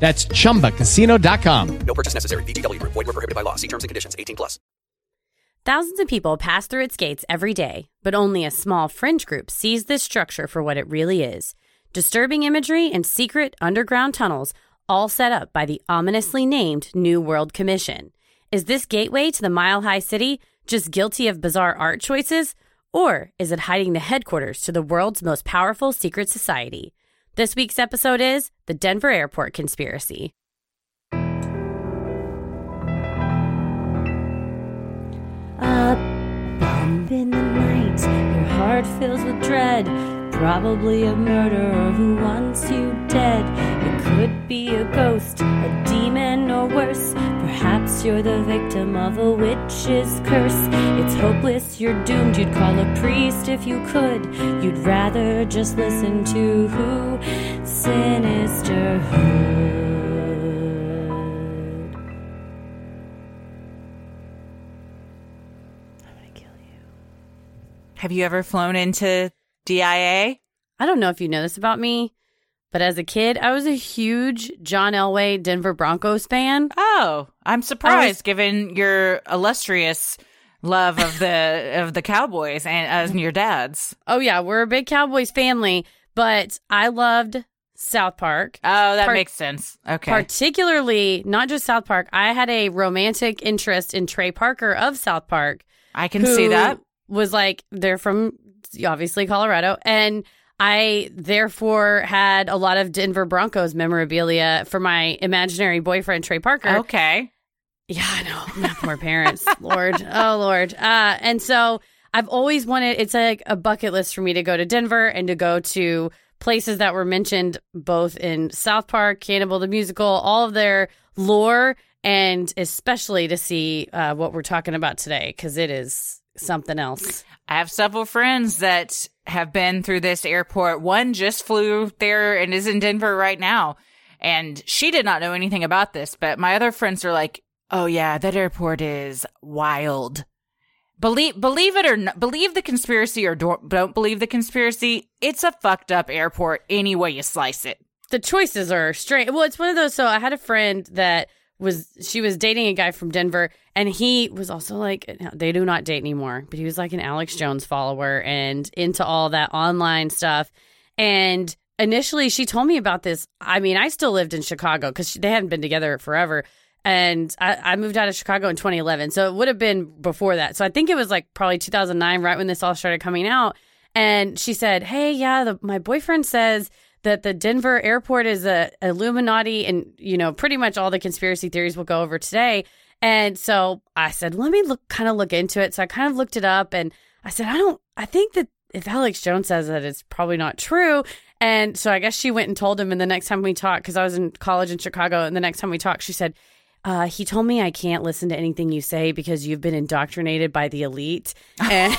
That's chumbacasino.com. No purchase necessary. VGW Group. Void were prohibited by law. See terms and conditions. 18 plus. Thousands of people pass through its gates every day, but only a small fringe group sees this structure for what it really is disturbing imagery and secret underground tunnels, all set up by the ominously named New World Commission. Is this gateway to the Mile High City just guilty of bizarre art choices? Or is it hiding the headquarters to the world's most powerful secret society? This week's episode is The Denver Airport Conspiracy. A bump in the night, your heart fills with dread. Probably a murderer who wants you dead. It could be a ghost, a demon, or worse. Perhaps you're the victim of a witch's curse. It's hopeless, you're doomed. You'd call a priest if you could. You'd rather just listen to who? Sinisterhood. Have you ever flown into DIA? I don't know if you know this about me, but as a kid, I was a huge John Elway Denver Broncos fan. Oh, I'm surprised was- given your illustrious love of the of the Cowboys and as your dad's. Oh yeah, we're a big Cowboys family, but I loved South Park. Oh, that Part- makes sense. Okay. Particularly, not just South Park. I had a romantic interest in Trey Parker of South Park. I can see that. Was like they're from obviously Colorado, and I therefore had a lot of Denver Broncos memorabilia for my imaginary boyfriend Trey Parker. Okay. Yeah, I know. My poor parents. Lord. Oh, Lord. Uh, and so I've always wanted, it's like a bucket list for me to go to Denver and to go to places that were mentioned both in South Park, Cannibal the Musical, all of their lore, and especially to see uh, what we're talking about today, because it is something else. I have several friends that have been through this airport. One just flew there and is in Denver right now. And she did not know anything about this, but my other friends are like, "Oh yeah, that airport is wild." Believe believe it or not, believe the conspiracy or don't, don't believe the conspiracy. It's a fucked up airport any way you slice it. the choices are strange. Well, it's one of those. So I had a friend that was she was dating a guy from Denver, and he was also like they do not date anymore, but he was like an Alex Jones follower and into all that online stuff. And initially, she told me about this. I mean, I still lived in Chicago because they hadn't been together forever. And I, I moved out of Chicago in 2011. So it would have been before that. So I think it was like probably 2009, right when this all started coming out. And she said, Hey, yeah, the, my boyfriend says that the Denver airport is a Illuminati and, you know, pretty much all the conspiracy theories we'll go over today. And so I said, let me look kind of look into it. So I kind of looked it up and I said, I don't, I think that if Alex Jones says that it's probably not true. And so I guess she went and told him. And the next time we talked, because I was in college in Chicago, and the next time we talked, she said, uh, he told me I can't listen to anything you say because you've been indoctrinated by the elite. And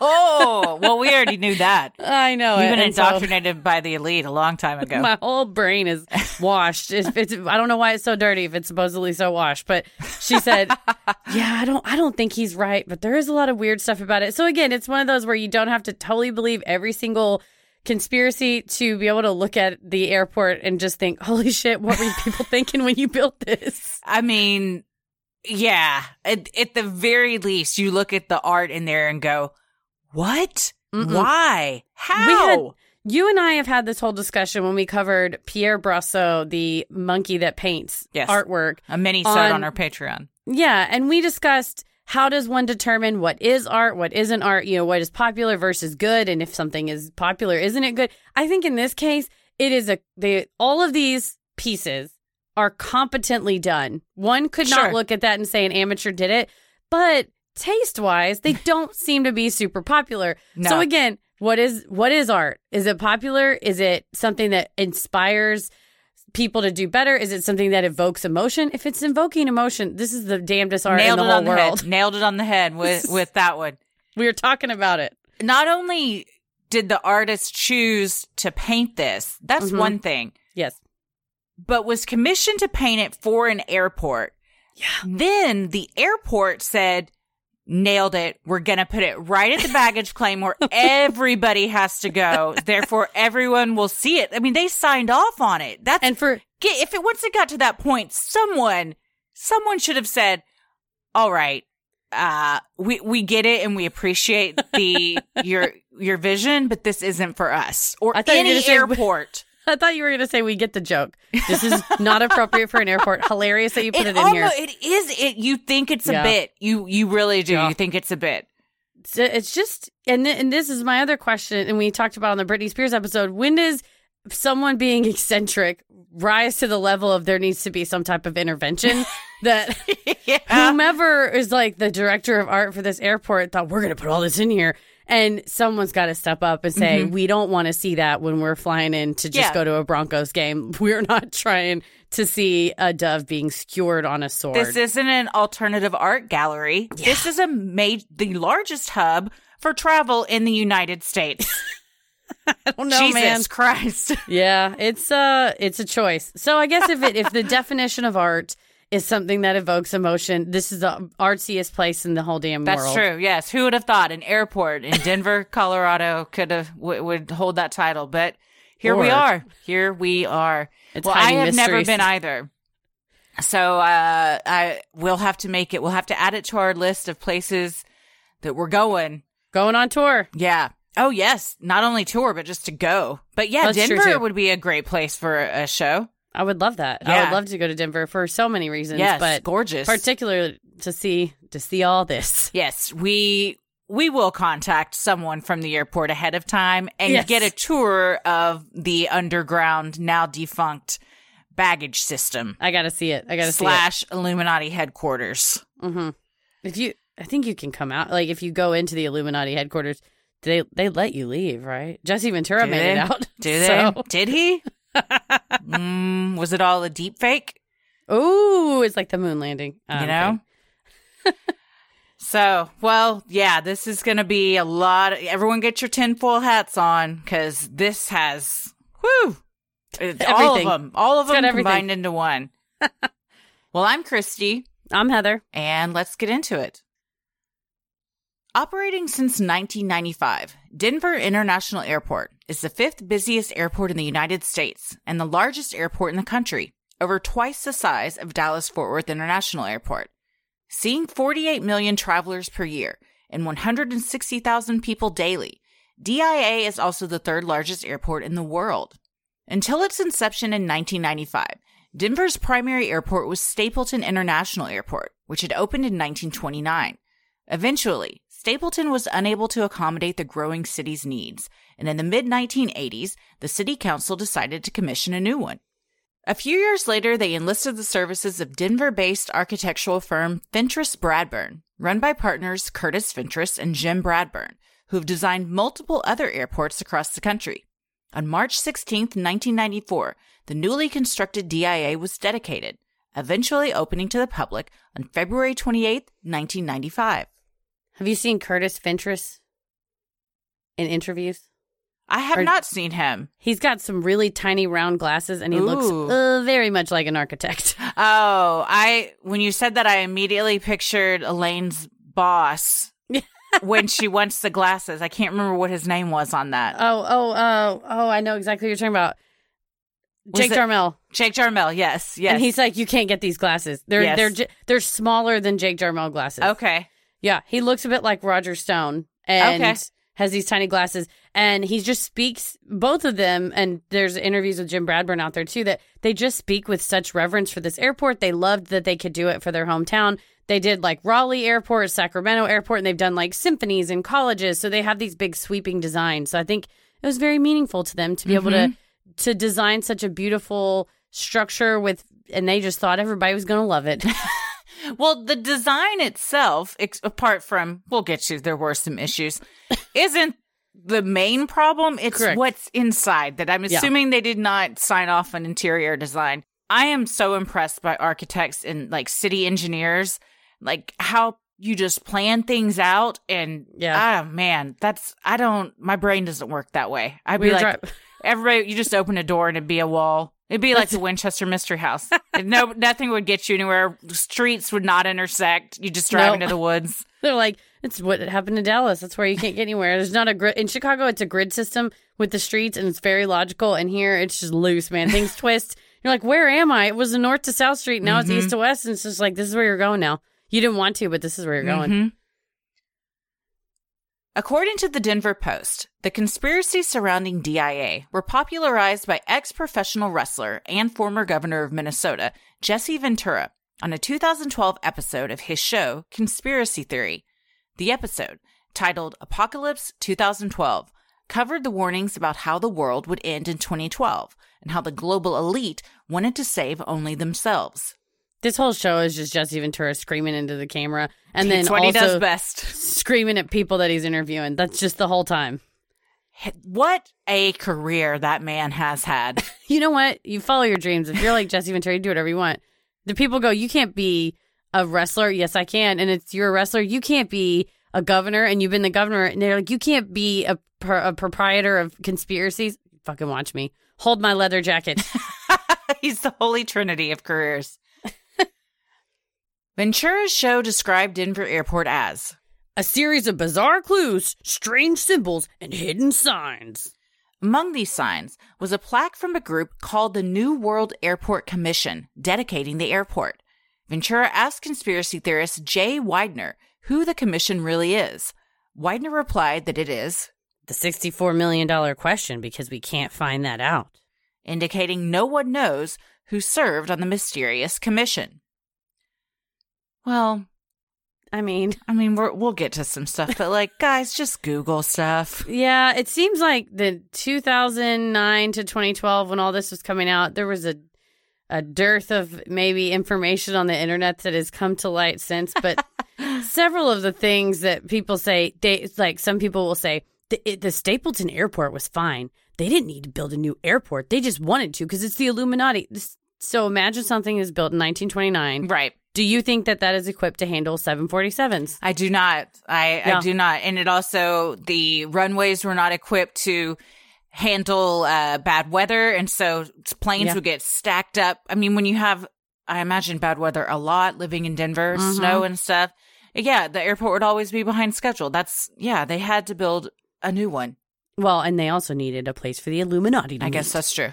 oh, well, we already knew that. I know You've been And so- indoctrinated by the elite a long time ago. My whole brain is washed. If it's, I don't know why it's so dirty if it's supposedly so washed. But she said, "Yeah, I don't. I don't think he's right. But there is a lot of weird stuff about it. So again, it's one of those where you don't have to totally believe every single conspiracy to be able to look at the airport and just think, "Holy shit, what were people thinking when you built this?" I mean, yeah. At, at the very least, you look at the art in there and go, "What? Mm-mm. Why? How?" Had you and I have had this whole discussion when we covered Pierre Brassau, the monkey that paints Yes. artwork. a mini set on- on our Patreon. Yeah, and we discussed how does one determine what is art, what isn't art, you know, what is popular versus good, and if something is popular, isn't it good? I think in this case, it is a they all of these pieces are competently done. One could Sure. not look at that and say an amateur did it, but taste wise, they don't seem to be super popular. No. So again, what is what is art? Is it popular? Is it something that inspires people to do better? Is it something that evokes emotion? If it's invoking emotion, this is the damnedest art Nailed in it the whole on the world. head. Nailed it on the head with with that one. We were talking about it. Not only did the artist choose to paint this, that's Mhm. one thing, Yes. but was commissioned to paint it for an airport. Yeah. Then the airport said, nailed it. We're going to put it right at the baggage claim where everybody has to go. Therefore, everyone will see it. I mean, they signed off on it. That's, And for Get- if it once it got to that point, someone, someone should have said, all right, uh, we, we get it and we appreciate the, your, your vision, but this isn't for us or I thought you were any airport. I thought you were going to say we get the joke. This is not appropriate for an airport. Hilarious that you put it, in almo- here. It is. It. You think it's a bit. You you really do. Yeah. You think it's a bit. It's, it's just, and th- and this is my other question, and we talked about on the Britney Spears episode. When does someone being eccentric rise to the level of there needs to be some type of intervention that whomever is like the director of art for this airport thought we're going to put all this in here. And someone's got to step up and say, Mhm. we don't want to see that when we're flying in to just Yeah. go to a Broncos game. We're not trying to see a dove being skewered on a sword. This isn't an alternative art gallery. This is a made the largest hub for travel in the United States. I don't know, Jesus man. Christ. yeah, it's uh it's a choice. So I guess if it if the definition of art is something that evokes emotion, this is the artsiest place in the whole damn That's world. That's true. Yes. Who would have thought an airport in Denver, Colorado could have w- would hold that title? But here we are. Here we are. It's well, I have never been either. So uh, I we'll have to make it. We'll have to add it to our list of places that we're going. Going on tour. Yeah. Oh yes. Not only tour, but just to go. But yeah, That's Denver would be a great place for a show. I would love that. I would love to go to Denver for so many reasons. Yes, but gorgeous. particularly to see to see all this. Yes, we we will contact someone from the airport ahead of time and Yes. get a tour of the underground now defunct baggage system I got to see it. I got to see it. slash Illuminati headquarters. Mm-hmm. If you, I think you can come out. Like if you go into the Illuminati headquarters, they they let you leave, right? Jesse Ventura Do made they? it out. Do they? So- Did he? Mm, was it all a deep fake? Ooh, it's like the moon landing. You Um, know? so, well, yeah, this is going to be a lot. everyone get your tinfoil hats on because this has, whew, it's all of them, all of It's them combined into one. well, I'm Christy, I'm Heather. and let's get into it. Operating since 1995, Denver International Airport is the fifth busiest airport in the United States and the largest airport in the country, over twice the size of Dallas Fort Worth International Airport. Seeing 48 million travelers per year and 160,000 people daily, DIA is also the third largest airport in the world. Until its inception in 1995, Denver's primary airport was Stapleton International Airport, which had opened in 1929. Eventually, Stapleton was unable to accommodate the growing city's needs, and in the mid 1980s, the city council decided to commission a new one. A few years later, they enlisted the services of Denver based architectural firm Fentress Bradburn, run by partners Curtis Fentress and Jim Bradburn, who have designed multiple other airports across the country. On March 16, 1994, the newly constructed DIA was dedicated, eventually opening to the public on February 28, 1995. Have you seen Curtis Fentress in interviews? I have Or- not seen him. He's got some really tiny round glasses and he Ooh. looks uh, very much like an architect. Oh, I when you said that I immediately pictured Elaine's boss when she wants the glasses. I can't remember what his name was on that. Oh, oh, oh, oh, I know exactly what you're talking about. Was Jake it- Jarmel. Jake Jarmel, yes, yes. And he's like, you can't get these glasses. They're Yes. they're j- they're smaller than Jake Jarmel glasses. okay. Yeah, he looks a bit like Roger Stone and Okay. has these tiny glasses. And he just speaks, both of them, and there's interviews with Jim Bradburn out there too, that they just speak with such reverence for this airport. They loved that they could do it for their hometown. They did like Raleigh Airport, Sacramento Airport, and they've done like symphonies and colleges. So they have these big sweeping designs. So I think it was very meaningful to them to be able to mm-hmm. to design such a beautiful structure with and they just thought everybody was going to love it. Well, the design itself, ex- apart from we'll get to there were some issues, isn't the main problem. It's Correct. what's inside that I'm Yeah. assuming they did not sign off on interior design. I am so impressed by architects and like city engineers, like how you just plan things out and Yeah. ah man, that's I don't my brain doesn't work that way. I'd We be like dri- everybody you just open a door and it'd be a wall. It'd be like the Winchester Mystery House. no, nothing would get you anywhere. Streets would not intersect. You just drive No. into the woods. They're like, it's what happened in Dallas. That's where you can't get anywhere. There's not a grid in Chicago. It's a grid system with the streets, and it's very logical. And here, it's just loose, man. Things twist. You're like, where am I? It was a north to south street. Now Mhm. it's east to west, and it's just like this is where you're going now. You didn't want to, but this is where you're going. Mhm. According to the Denver Post, the conspiracies surrounding DIA were popularized by ex professional wrestler and former governor of Minnesota, Jesse Ventura, on a 2012 episode of his show, Conspiracy Theory. The episode, titled Apocalypse 2012, covered the warnings about how the world would end in 2012 and how the global elite wanted to save only themselves. This whole show is just Jesse Ventura screaming into the camera, and then It's what he also does best. screaming at people that he's interviewing. That's just the whole time. What a career that man has had. You know what? You follow your dreams. If you're like Jesse Ventura, you do whatever you want. The people go, you can't be a wrestler. Yes, I can. And it's you're a wrestler. You can't be a governor, and you've been the governor. And they're like, you can't be a, a proprietor of conspiracies. Fucking watch me. Hold my leather jacket. He's the holy trinity of careers. Ventura's show described Denver Airport as a series of bizarre clues, strange symbols, and hidden signs. Among these signs was a plaque from a group called the New World Airport Commission, dedicating the airport. Ventura asked conspiracy theorist Jay Weidner who the commission really is. Weidner replied that it is The $64 million question because we can't find that out. indicating no one knows who served on the mysterious commission. Well, I mean, I mean, we're, we'll get to some stuff, but like, guys, just Google stuff. Yeah, it seems like the 2009 to 2012 when all this was coming out, there was a a dearth of maybe information on the internet that has come to light since, but several of the things that people say, they like some people will say the, it, the Stapleton Airport was fine. They didn't need to build a new airport. They just wanted to because it's the Illuminati. So imagine something is built in 1929. Right. Do you think that that is equipped to handle 747s? I do not. I, Yeah. I do not. And it also, the runways were not equipped to handle uh, bad weather. And so planes Yeah. would get stacked up. I mean, when you have, I imagine bad weather a lot living in Denver, Mhm. snow and stuff. Yeah, the airport would always be behind schedule. That's, yeah, they had to build a new one. Well, and they also needed a place for the Illuminati I guess that's true.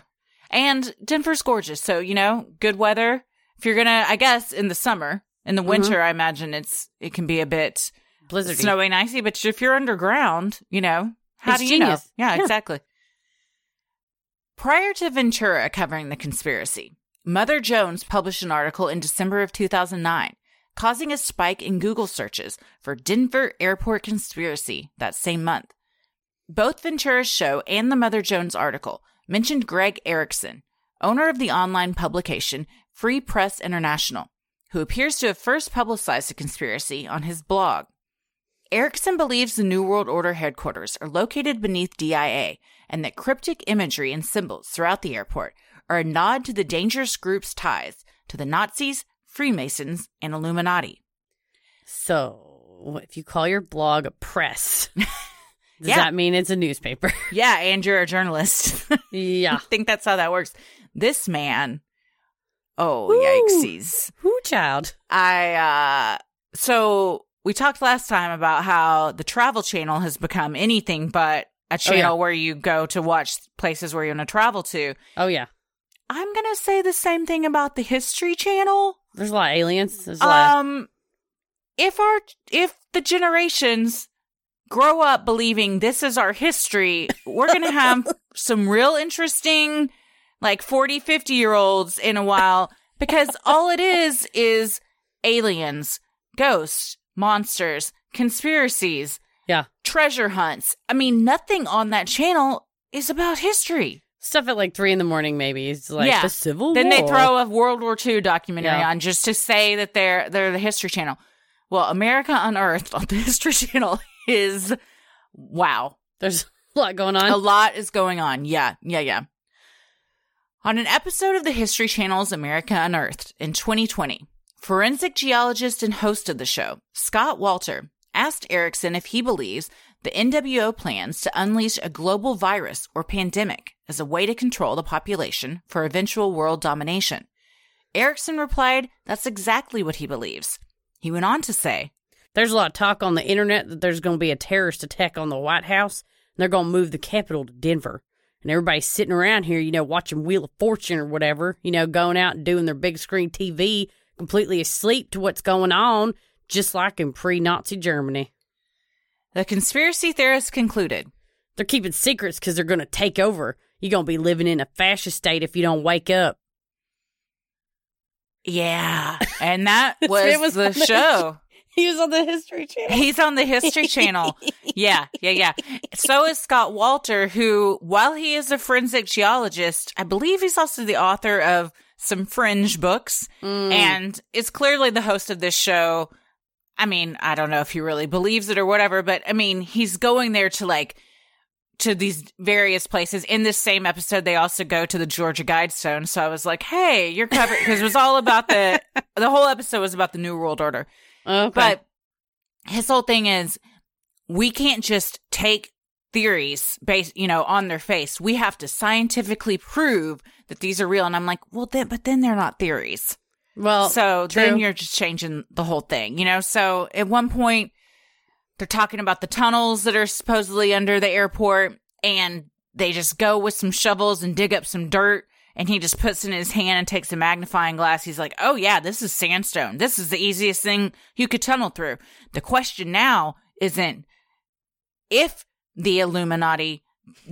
And Denver's gorgeous. So, you know, good weather. If you're going to, I guess in the summer, in the mm-hmm. winter, I imagine it's, it can be a bit Blizzardy. snowy and icy, but if you're underground, you know, how It's do you genius. know? Yeah, Yeah. exactly. Prior to Ventura covering the conspiracy, Mother Jones published an article in December of 2009, causing a spike in Google searches for Denver Airport conspiracy that same month. Both Ventura's show and the Mother Jones article mentioned Greg Erickson, owner of the online publication Free Press International, who appears to have first publicized the conspiracy on his blog. Erickson believes the New World Order headquarters are located beneath DIA and that cryptic imagery and symbols throughout the airport are a nod to the dangerous group's ties to the Nazis, Freemasons, and Illuminati. So, if you call your blog a press, does Yeah. that mean it's a newspaper? Yeah, and you're a journalist. yeah. I think that's how that works. This man, oh, yikesies. Who child? I, uh, so we talked last time about how the Travel Channel has become anything but a channel yeah. where you go to watch places where you want to travel to. Oh yeah. I'm going to say the same thing about the History Channel. There's a lot of aliens. There's a lot. Um, if our, if the generations grow up believing this is our history, we're going to have some real interesting, like 40, 50 year olds in a while because all it is is aliens, ghosts, monsters, conspiracies, yeah. treasure hunts. I mean, nothing on that channel is about history. Stuff at like three in the morning, maybe. It's like yeah. the Civil then War. they throw a World War II documentary Yeah. on just to say that they're they're the History Channel. Well, America Unearthed on the History Channel is wow. There's a lot going on. A lot is going on. Yeah, yeah, yeah. On an episode of the History Channel's America Unearthed in 2020, forensic geologist and host of the show, Scott Wolter, asked Erickson if he believes the NWO plans to unleash a global virus or pandemic as a way to control the population for eventual world domination. Erickson replied, That's exactly what he believes. He went on to say, There's a lot of talk on the internet that there's going to be a terrorist attack on the White House, and they're going to move the capital to Denver. And everybody's sitting around here, you know, watching Wheel of Fortune or whatever, you know, going out and doing their big screen TV, completely asleep to what's going on, just like in pre Nazi Germany. The conspiracy theorists concluded, They're keeping secrets because they're going to take over. You're going to be living in a fascist state if you don't wake up. Yeah. And that was, man was the the- show. He was on the History Channel. He's on the History Channel. Yeah, yeah, yeah. So is Scott Wolter, who, while he is a forensic geologist, I believe he's also the author of some fringe books Mm. and is clearly the host of this show. I mean, I don't know if he really believes it or whatever, but I mean, he's going there to like, to these various places. In this same episode, they also go to the Georgia Guidestone. So I was like, hey, you're covered. Because it was all about the, the whole episode was about the New World Order. Okay. But his whole thing is we can't just take theories based, you know, on their face. We have to scientifically prove that these are real. And I'm like, well, then, but then they're not theories. well, so then you're just changing the whole thing, you know? So at one point, they're talking about the tunnels that are supposedly under the airport and they just go with some shovels and dig up some dirt and he just puts it in his hand and takes a magnifying glass. He's like, "Oh yeah, this is sandstone. This is the easiest thing you could tunnel through." The question now isn't if the Illuminati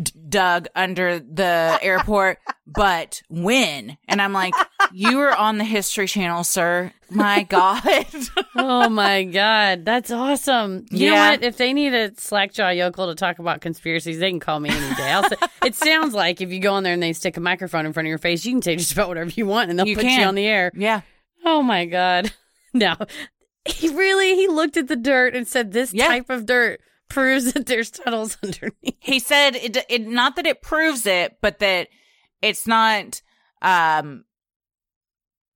d- dug under the airport, but when. And I'm like, "You were on the History Channel, sir. My God." oh my god, that's awesome! You know Yeah. what? If they need a slackjaw yokel to talk about conspiracies, they can call me any day. I'll say, it sounds like if you go on there and they stick a microphone in front of your face, you can say just about whatever you want, and they'll You put you on the air. yeah. Oh my god! No, he really he looked at the dirt and said, "This Yeah. type of dirt proves that there's tunnels underneath." he said it, it not that it proves it but that it's not um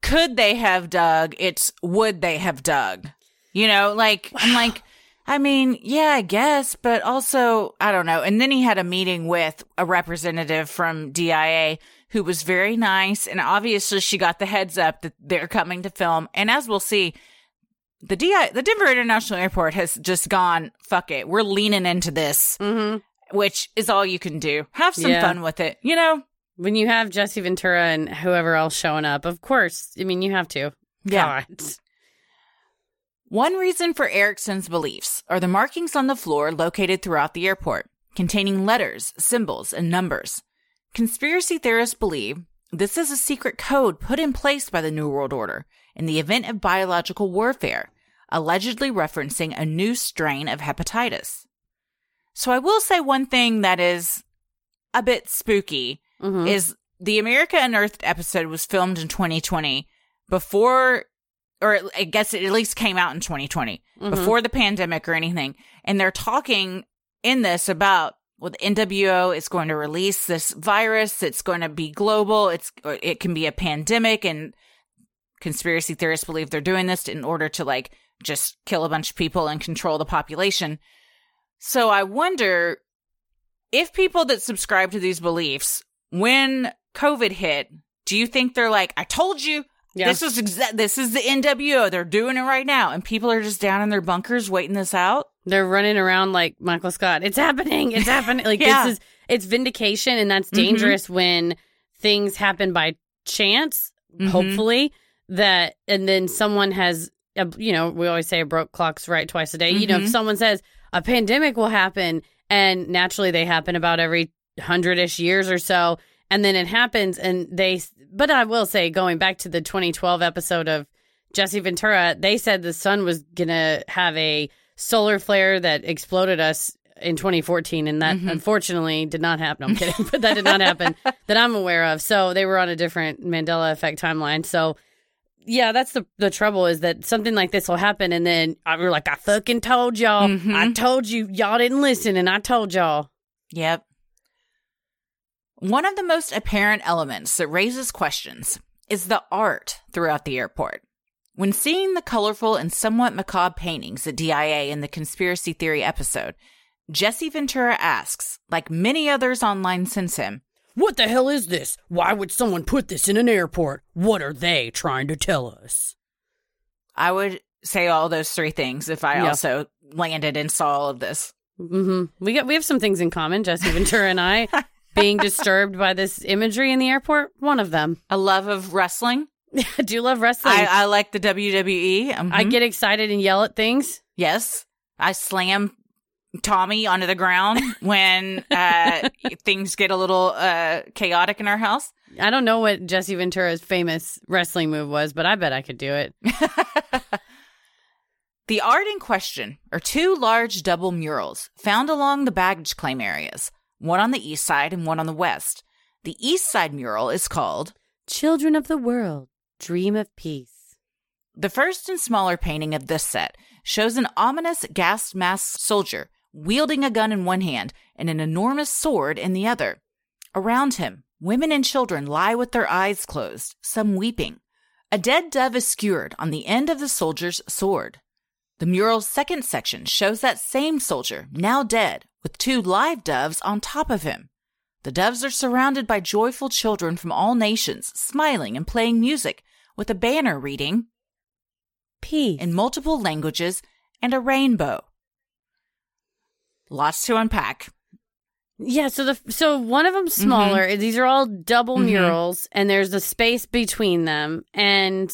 could they have dug it's would they have dug you know like i'm like i mean yeah i guess but also i don't know and then he had a meeting with a representative from dia who was very nice and obviously she got the heads up that they're coming to film and as we'll see the DI, the Denver International Airport has just gone, fuck it. We're leaning into this Mm-hmm. which is all you can do. Have some Yeah. fun with it, you know? When you have Jesse Ventura and whoever else showing up, of course. I mean, you have to. Yeah. God. One reason for Erickson's beliefs are the markings on the floor located throughout the airport, containing letters, symbols, and numbers. Conspiracy theorists believe this is a secret code put in place by the New World Order in the event of biological warfare, allegedly referencing a new strain of hepatitis. So I will say one thing that is a bit spooky Mhm. is the America Unearthed episode was filmed in 2020 before, or I guess it at least came out in 2020 Mhm. before the pandemic or anything. And they're talking in this about well, the NWO is going to release this virus. It's going to be global. It's it can be a pandemic, and conspiracy theorists believe they're doing this in order to like just kill a bunch of people and control the population. So I wonder if people that subscribe to these beliefs, when COVID hit, do you think they're like, I told you Yeah. this is exa- this is the NWO. They're doing it right now. And people are just down in their bunkers waiting this out? They're running around like Michael Scott. It's happening. It's happening. Like Yeah. this is it's vindication and that's Mhm. dangerous when things happen by chance, Mhm. hopefully, that and then someone has a, you know, we always say a broke clock's right twice a day. You know, if Mhm. someone says a pandemic will happen and naturally they happen about every 100ish years or so and then it happens and they but I will say going back to the 2012 episode of Jesse Ventura, they said the sun was going to have a solar flare that exploded us in 2014 and that Mhm. unfortunately did not happen. I'm kidding, but that did not happen that I'm aware of. So they were on a different Mandela effect timeline. So yeah, that's the the trouble is that something like this will happen and then I we're like I fucking told y'all. Mhm. I told you y'all didn't listen and I told y'all. Yep. One of the most apparent elements that raises questions is the art throughout the airport. When seeing the colorful and somewhat macabre paintings at DIA in the conspiracy theory episode, Jesse Ventura asks, like many others online since him, What the hell is this? Why would someone put this in an airport? What are they trying to tell us? I would say all those three things if I Yeah. also landed and saw all of this. hmm We got we have some things in common, Jesse Ventura and I. Being disturbed by this imagery in the airport, one of them. A love of wrestling. I do love wrestling. I, I like the WWE. I Mhm. get excited and yell at things. Yes. I slam Tommy onto the ground when uh, things get a little uh, chaotic in our house. I don't know what Jesse Ventura's famous wrestling move was, but I bet I could do it. The art in question are two large double murals found along the baggage claim areas, one on the east side and one on the west. The east side mural is called Children of the World, Dream of Peace. The first and smaller painting of this set shows an ominous gas masked soldier wielding a gun in one hand and an enormous sword in the other. Around him, women and children lie with their eyes closed, some weeping. A dead dove is skewered on the end of the soldier's sword. The mural's second section shows that same soldier, now dead, with two live doves on top of him. The doves are surrounded by joyful children from all nations, smiling and playing music, with a banner reading, Peace. in multiple languages and a rainbow. Lots to unpack. Yeah, so the so one of them's smaller. These are all double Mhm. murals, and there's a space between them. And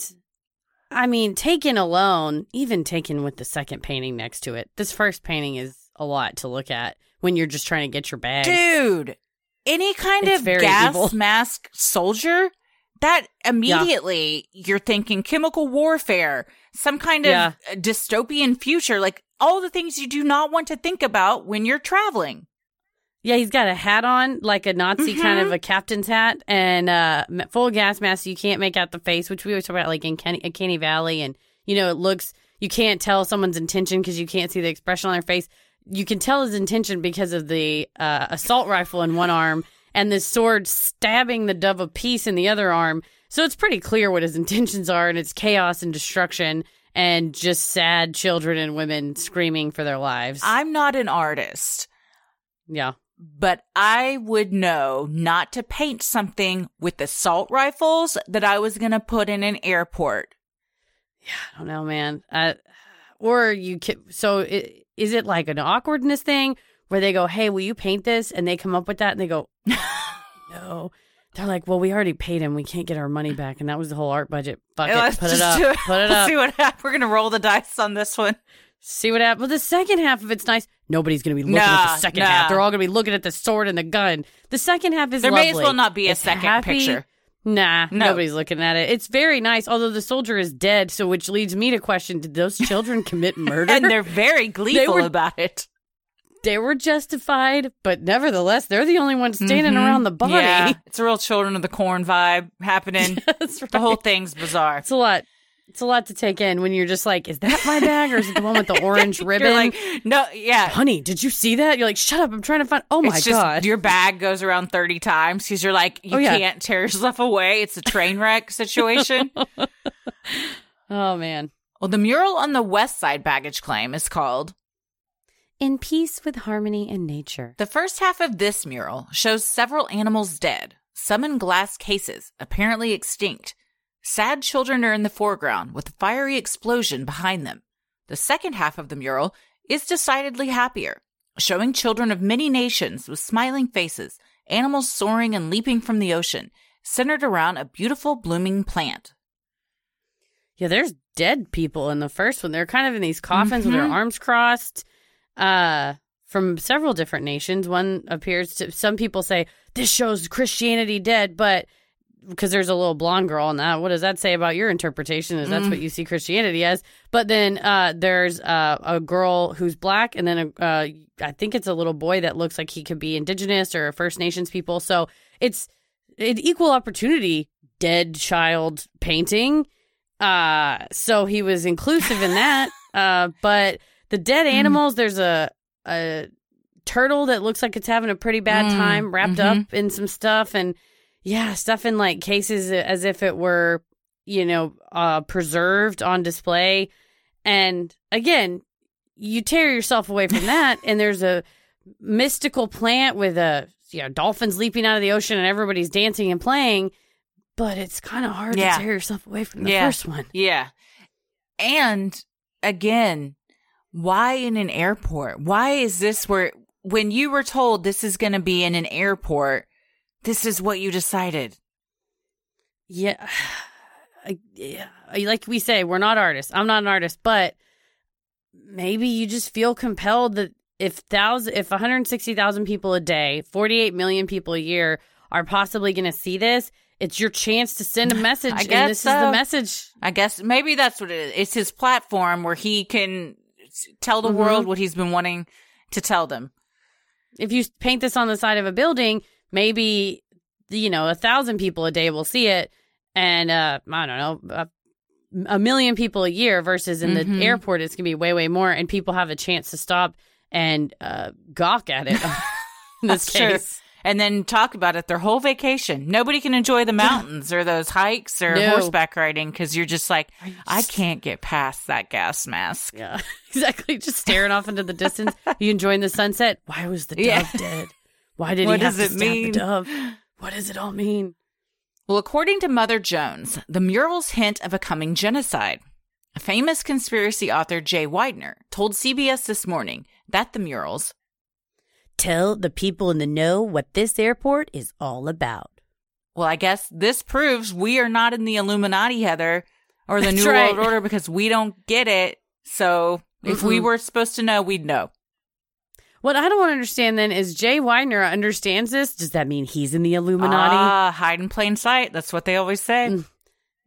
I mean, taken alone, even taken with the second painting next to it, this first painting is a lot to look at when you're just trying to get your bag. Dude, any kind It's of gas evil. mask soldier, that immediately you're thinking chemical warfare, some kind of Yeah. dystopian future, like all the things you do not want to think about when you're traveling. Yeah, he's got a hat on, like a Nazi kind Mm-hmm. of a captain's hat, and uh, full gas mask. So you can't make out the face, which we always talk about, like in Kenny, Canny Valley, and you know, it looks you can't tell someone's intention because you can't see the expression on their face. You can tell his intention because of the uh, assault rifle in one arm and the sword stabbing the dove of peace in the other arm. So it's pretty clear what his intentions are, and it's chaos and destruction, and just sad children and women screaming for their lives. I'm not an artist, yeah. but I would know not to paint something with assault rifles that I was going to put in an airport. Yeah, I don't know, man. Uh, or you can, so i is it like an awkwardness thing where they go, "Hey, will you paint this?" and they come up with that and they go, "No." They're like, "Well, we already paid him. We can't get our money back, and that was the whole art budget. Fuck it, Let's put it up, do it. put it up. See what happens. We're gonna roll the dice on this one. See what happens." Well, the second half of it's nice. Nobody's gonna be looking at the second nah. half. They're all gonna be looking at the sword and the gun. The second half is There may as well not be a It's second happy. picture. Nah, No. nobody's looking at it. It's very nice, although the soldier is dead. So, which leads me to question: Did those children commit murder? And they're very gleeful were- about it. they were justified, but nevertheless, they're the only ones standing Mhm. around the body. Yeah, it's a real Children of the Corn vibe happening. Right. The whole thing's bizarre. It's a lot. It's a lot to take in when you're just like, is that my bag or is it the one with the orange ribbon? You're like, no, yeah. Honey, did you see that? You're like, shut up. I'm trying to find. Oh my it's just God. your bag goes around 30 times because you're like, you Oh, yeah. can't tear yourself away. It's a train wreck situation. oh, man. well, the mural on the west side baggage claim is called In peace with harmony and nature. The first half of this mural shows several animals dead, some in glass cases, apparently extinct. Sad children are in the foreground with a fiery explosion behind them. The second half of the mural is decidedly happier, showing children of many nations with smiling faces, animals soaring and leaping from the ocean, centered around a beautiful blooming plant. Yeah, there's dead people in the first one. They're kind of in these coffins with their Mhm. arms crossed. Uh from several different nations. One appears to some people say this shows Christianity dead, but because there's a little blonde girl in that. What does that say about your interpretation? Is that's Mm. what you see Christianity as? But then uh, there's uh, a girl who's black, and then a, uh, I think it's a little boy that looks like he could be indigenous or First Nations people. So it's an equal opportunity dead child painting. Uh, so he was inclusive in that. uh, but the dead animals, there's a a turtle that looks like it's having a pretty bad Mm, time, wrapped mhm. up in some stuff, and yeah, stuff in like cases as if it were, you know, uh, preserved on display. And again, you tear yourself away from that, and there's a mystical plant with a you know dolphins leaping out of the ocean, and everybody's dancing and playing. But it's kind of hard Yeah. to tear yourself away from the Yeah. first one. Yeah. And again, why in an airport? Why is this where, when you were told this is going to be in an airport, this is what you decided? Yeah. I- yeah. Like we say, we're not artists. I'm not an artist, but maybe you just feel compelled that if thousand, if 160,000 people a day, 48 million people a year are possibly going to see this, it's your chance to send a message. I and guess this is the message. I guess maybe that's what it is. It's his platform where he can tell the Mhm. world what he's been wanting to tell them. If you paint this on the side of a building, maybe you know a thousand people a day will see it, and uh, I don't know. A, a million people a year versus in Mhm. the airport, it's gonna be way, way more, and people have a chance to stop and uh, gawk at it. in this That's true. And then talk about it their whole vacation. Nobody can enjoy the mountains or those hikes or No. horseback riding because you're just like, I can't get past that gas mask. yeah, exactly. Just staring off into the distance. You enjoying the sunset? Why was the dove Yeah. dead? Why did What he have does to it stab mean? the dove? What does it all mean? Well, according to Mother Jones, the murals hint of a coming genocide. A famous conspiracy author, Jay Weidner, told CBS this morning that the murals, Tell the people in the know what this airport is all about. well, I guess this proves we are not in the Illuminati, Heather, or the That's New right. World Order because we don't get it. So if we Mm-mm. were supposed to know, we'd know. What I don't understand then is Jay Weidner understands this. Does that mean he's in the Illuminati? Ah, hide in plain sight. That's what they always say. Mm.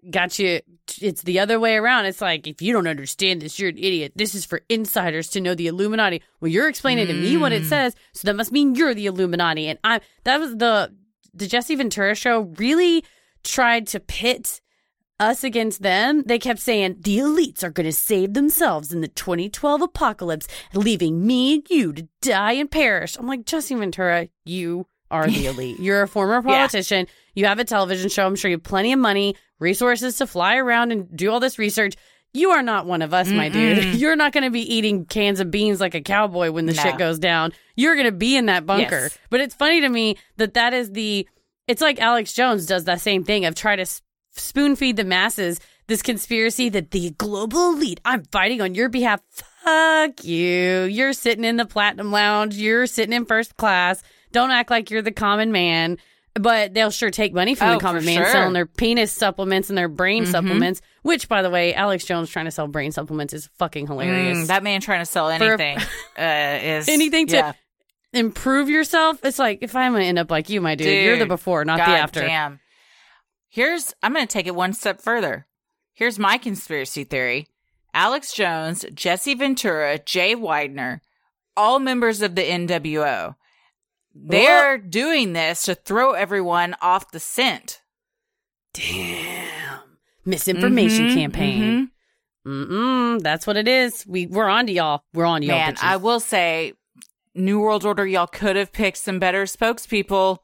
Got you. It's the other way around. It's like if you don't understand this, you're an idiot. This is for insiders to know the Illuminati. Well, you're explaining to me what it Mm. says, so that must mean you're the Illuminati. And I that was the the Jesse Ventura show really tried to pit us against them. They kept saying the elites are going to save themselves in the 2012 apocalypse, leaving me and you to die and perish. I'm like Jesse Ventura, you are the elite. You're a former Yeah. politician. You have a television show. I'm sure you have plenty of money, resources to fly around and do all this research. You are not one of us, my dude. You're not going to be eating cans of beans like a cowboy when the No. shit goes down. You're going to be in that bunker. Yes. But it's funny to me that that is the. It's like Alex Jones does that same thing of try to spoon feed the masses this conspiracy that the global elite. I'm fighting on your behalf. Fuck you. You're sitting in the platinum lounge. You're sitting in first class. Don't act like you're the common man. But they'll sure take money from Oh, the common man sure. selling their penis supplements and their brain Mhm. supplements. Which, by the way, Alex Jones trying to sell brain supplements is fucking hilarious. Mm, that man trying to sell anything uh, is Anything to yeah. improve yourself. It's like if I'm gonna end up like you, my dude, you're the before, not God the after. Damn. Here's I'm going to take it one step further. Here's my conspiracy theory: Alex Jones, Jesse Ventura, Jay Weidner, all members of the NWO. They're doing this to throw everyone off the scent. Damn. misinformation Mhm, campaign. Mm-mm, that's what it is. We we're on to y'all. We're on to y'all. Man, bitches. I will say, New World Order, y'all could have picked some better spokespeople,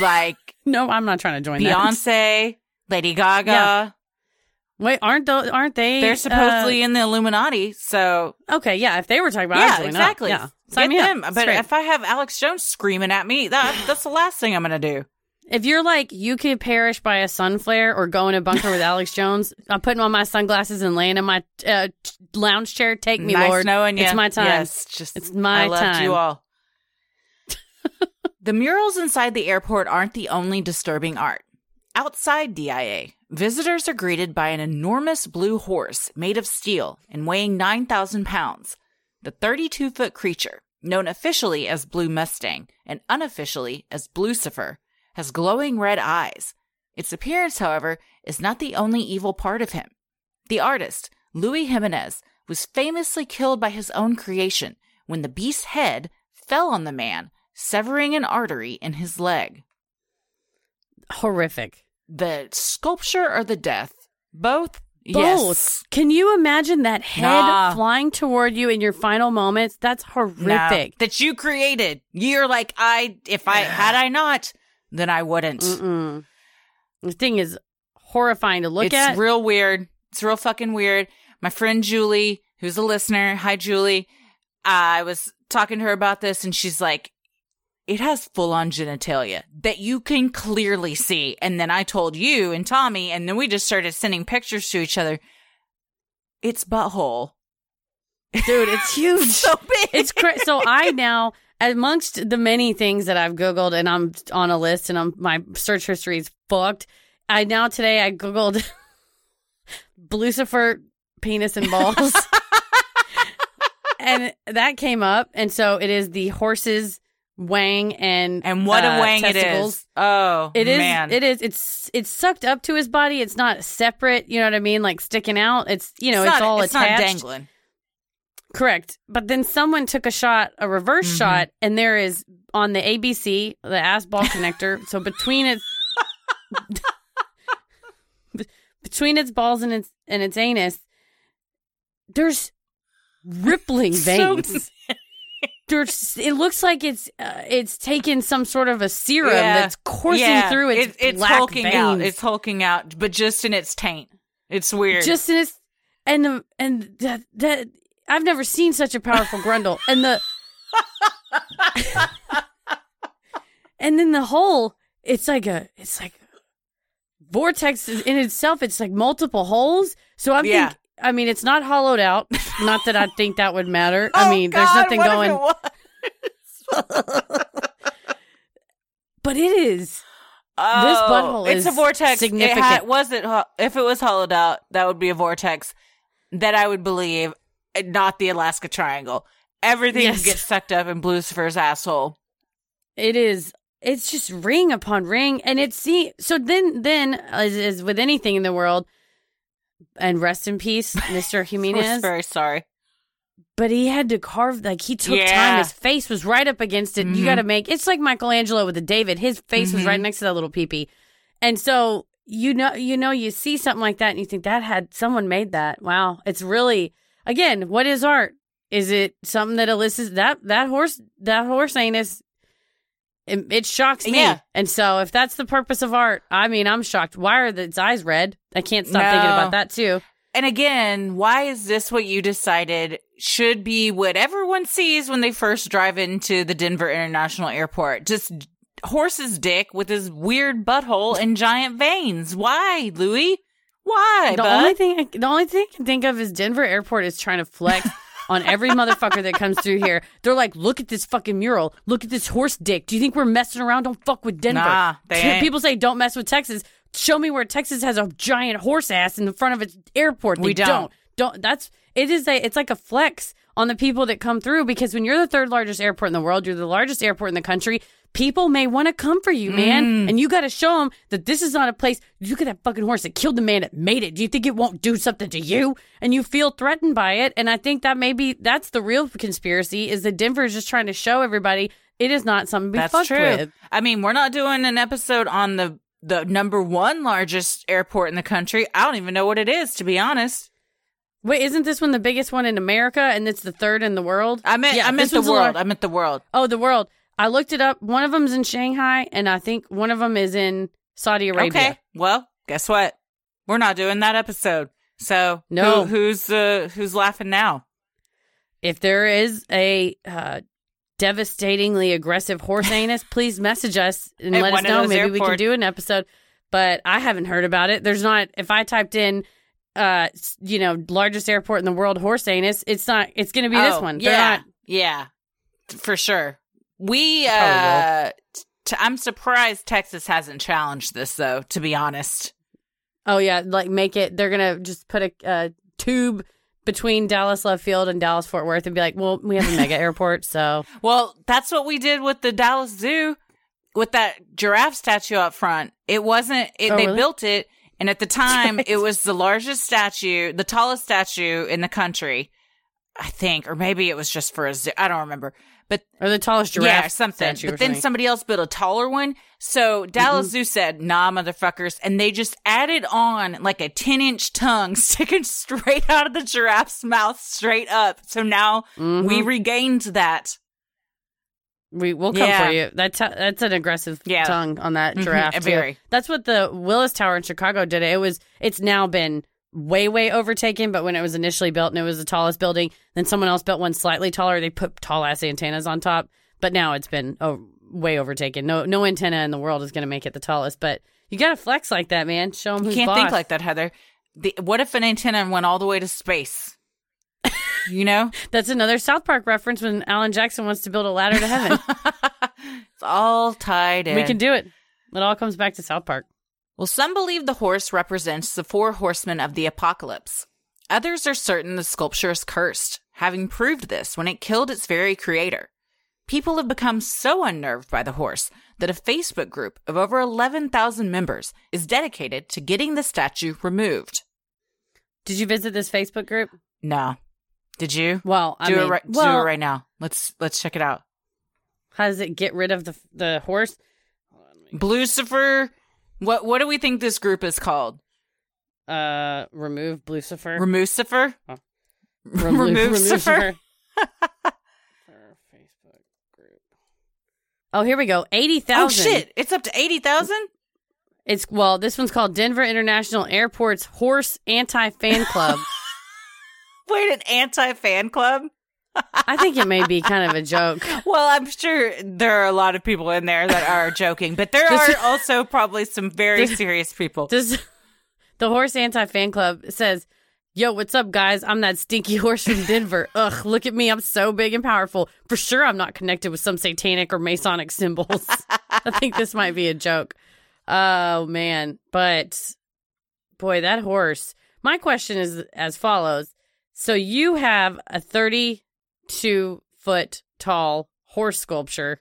like no, I'm not trying to join that. Beyonce, Lady Gaga. Yeah. Wait, aren't those? Aren't they? They're supposedly uh, in the Illuminati, so okay. Yeah, if they were talking about, yeah, join up. exactly. Yeah, sign Get up. them. But if I have Alex Jones screaming at me, that that's the last thing I'm gonna do. If you're like, you could perish by a sun flare or go in a bunker with Alex Jones, I'm putting on my sunglasses and laying in my uh, lounge chair. Take me, nice Lord. knowing you. It's my time. Yes, just It's my I loved time. you all. The murals inside the airport aren't the only disturbing art. Outside DIA, visitors are greeted by an enormous blue horse made of steel and weighing 9,000 pounds. The 32 foot creature, known officially as Blue Mustang and unofficially as Blucifer, has glowing red eyes. Its appearance, however, is not the only evil part of him. The artist, Louis Jimenez, was famously killed by his own creation when the beast's head fell on the man, severing an artery in his leg. Horrific. The sculpture or the death? Both? Both. Yes. Can you imagine that head Nah. flying toward you in your final moments? That's horrific. No, that you created. You're like, I, if I, had I not, then I wouldn't. Mm-mm. The thing is horrifying to look it's at. It's real weird. It's real fucking weird. My friend Julie, who's a listener, hi Julie. I was talking to her about this, and she's like, "It has full on genitalia that you can clearly see." And then I told you and Tommy, and then we just started sending pictures to each other. It's butthole, Dude, it's huge. so big. It's cra- so I now amongst the many things that I've googled and I'm on a list and I'm my search history is fucked. I now today I googled Lucifer penis and balls. and that came up and so it is the horse's wang and and what uh, a wang testicles. it is. Oh, It is. man. It is. It's. It's sucked up to his body. It's not separate. You know what I mean? Like sticking out. It's. You know. It's, not, all it's attached. not dangling. Correct. But then someone took a shot, a reverse Mm-hmm. shot, and there is on the ABC the ass ball connector. so between its between its balls and its and its anus, there's rippling So veins. There's, it looks like it's uh, it's taken some sort of a serum Yeah. that's coursing Yeah. through its It- it's hulking veins. out. It's hulking out, but just in its taint. It's weird. just in its and the and that that I've never seen such a powerful grundle and the and then the hole it's like a it's like vortex in itself it's like multiple holes so I'm Yeah. think I mean it's not hollowed out not that I think that would matter Oh, I mean there's nothing what if going it was? but it is Oh, butthole it's a vortex. significant. It had, was it ho- if it was hollowed out, that would be a vortex that I would believe, eh, not the Alaska Triangle. Everything Yes. gets sucked up in Lucifer's asshole. It is. It's just ring upon ring, and it's see. So then, then as, as with anything in the world, and rest in peace, We're Jimenez. very sorry. But he had to carve like he took Yeah. time. His face was right up against it. You Mhm. got to make. It's like Michelangelo with the David. His face was right Mhm. next to that little peepee, and so you know, you know, you see something like that, and you think that had someone made that. Wow, it's really again, what is art? Is it something that elicits that that horse that horse anus? It, it shocks me. Yeah. And so if that's the purpose of art, I mean, I'm shocked. Why are the, its eyes red? I can't stop thinking about that too. And again, why is this what you decided should be what everyone sees when they first drive into the Denver International Airport? Just horse's dick with his weird butthole and giant veins. Why, Louis? Why? the bud? only thing I, the only thing I can think of is Denver Airport is trying to flex on every motherfucker that comes through here. They're like, look at this fucking mural. Look at this horse dick. Do you think we're messing around? Don't fuck with Denver. Nah, they ain't. People say don't mess with Texas. Show me where Texas has a giant horse ass in the front of its airport. They We don't. Don't. That's it. Is a it's like a flex on the people that come through because when you're the third largest airport in the world, you're the largest airport in the country. People may want to come for you, man, Mm. and you got to show them that this is not a place. Look at that fucking horse that killed the man that made it. Do you think it won't do something to you? And you feel threatened by it. And I think that maybe that's the real conspiracy: is that Denver is just trying to show everybody it is not something to be That's fucked true. with. I mean, we're not doing an episode on the the number one largest airport in the country. I don't even know what it is, to be honest. Wait, isn't this one the biggest one in America and it's the third in the world? I meant, Yeah, I meant the world. lar- I meant the world. oh, the world. I looked it up. One of them's in Shanghai, and I think one of them is in Saudi Arabia. Okay. Well, guess what? We're not doing that episode. So No. who, who's uh, who's laughing now? If there is a uh, devastatingly aggressive horse anus, please message us and let us know. Maybe we can do an episode. But I haven't heard about it. There's not. If I typed in, uh, you know, largest airport in the world, horse anus, it's not. It's going to be this one. They're Yeah, not. yeah, for sure. We, uh, t- I'm surprised Texas hasn't challenged this though. To be honest, Oh yeah, like make it. They're gonna just put a uh, tube between Dallas Love Field and Dallas Fort Worth and be like, well, we have a mega airport, so well, that's what we did with the Dallas Zoo with that giraffe statue up front. It wasn't. It, Oh, they really? built it, and at the time, it was the largest statue, the tallest statue in the country. I think, or maybe it was just for a zoo. I don't remember. But or the tallest giraffe yeah, something. But then somebody else built a taller one. So Dallas Zoo said, "Nah, motherfuckers," and they just added on like a ten inch tongue sticking straight out of the giraffe's mouth, straight up. So now we Mhm. regained that. We will come Yeah. for you. That's that's an aggressive Yeah. tongue on that Mhm, giraffe. too. very. That's what the Willis Tower in Chicago did. It was. It's now been way way overtaken. But when it was initially built and it was the tallest building, then someone else built one slightly taller. They put tall ass antennas on top. But now it's been oh, way overtaken. No no antenna in the world is going to make it the tallest. But you got to flex like that, man. Show them You who's can't boss. think like that, Heather. The, what if an antenna went all the way to space? You know, That's another South Park reference when Alan Jackson wants to build a ladder to heaven. it's all tied in. we can do it. It all comes back to South Park. Well, some believe the horse represents the four horsemen of the apocalypse. Others are certain the sculpture is cursed, having proved this when it killed its very creator. People have become so unnerved by the horse that a Facebook group of over 11,000 members is dedicated to getting the statue removed. Did you visit this Facebook group? No. Did you? Well, I do mean, it right, do it right now. Let's let's check it out. How does it get rid of the the horse? Blucifer. What what do we think this group is called? Uh, remove Lucifer. Remucifer? Oh. Remove Remucifer? Oh, here we go. Eighty thousand. Oh shit! It's up to eighty thousand. It's well, this one's called Denver International Airport's Horse Anti Fan Club. Wait, an anti fan club? I think it may be kind of a joke. Well, I'm sure there are a lot of people in there that are joking, but there This- are also probably some very This- serious people. This the Horse Anti Fan Club says, "Yo, what's up, guys? I'm that stinky horse from Denver. Ugh, look at me. I'm so big and powerful. For sure, I'm not connected with some satanic or Masonic symbols. I think this might be a joke. Oh man, but boy, that horse. My question is as follows: So you have a 32 foot tall horse sculpture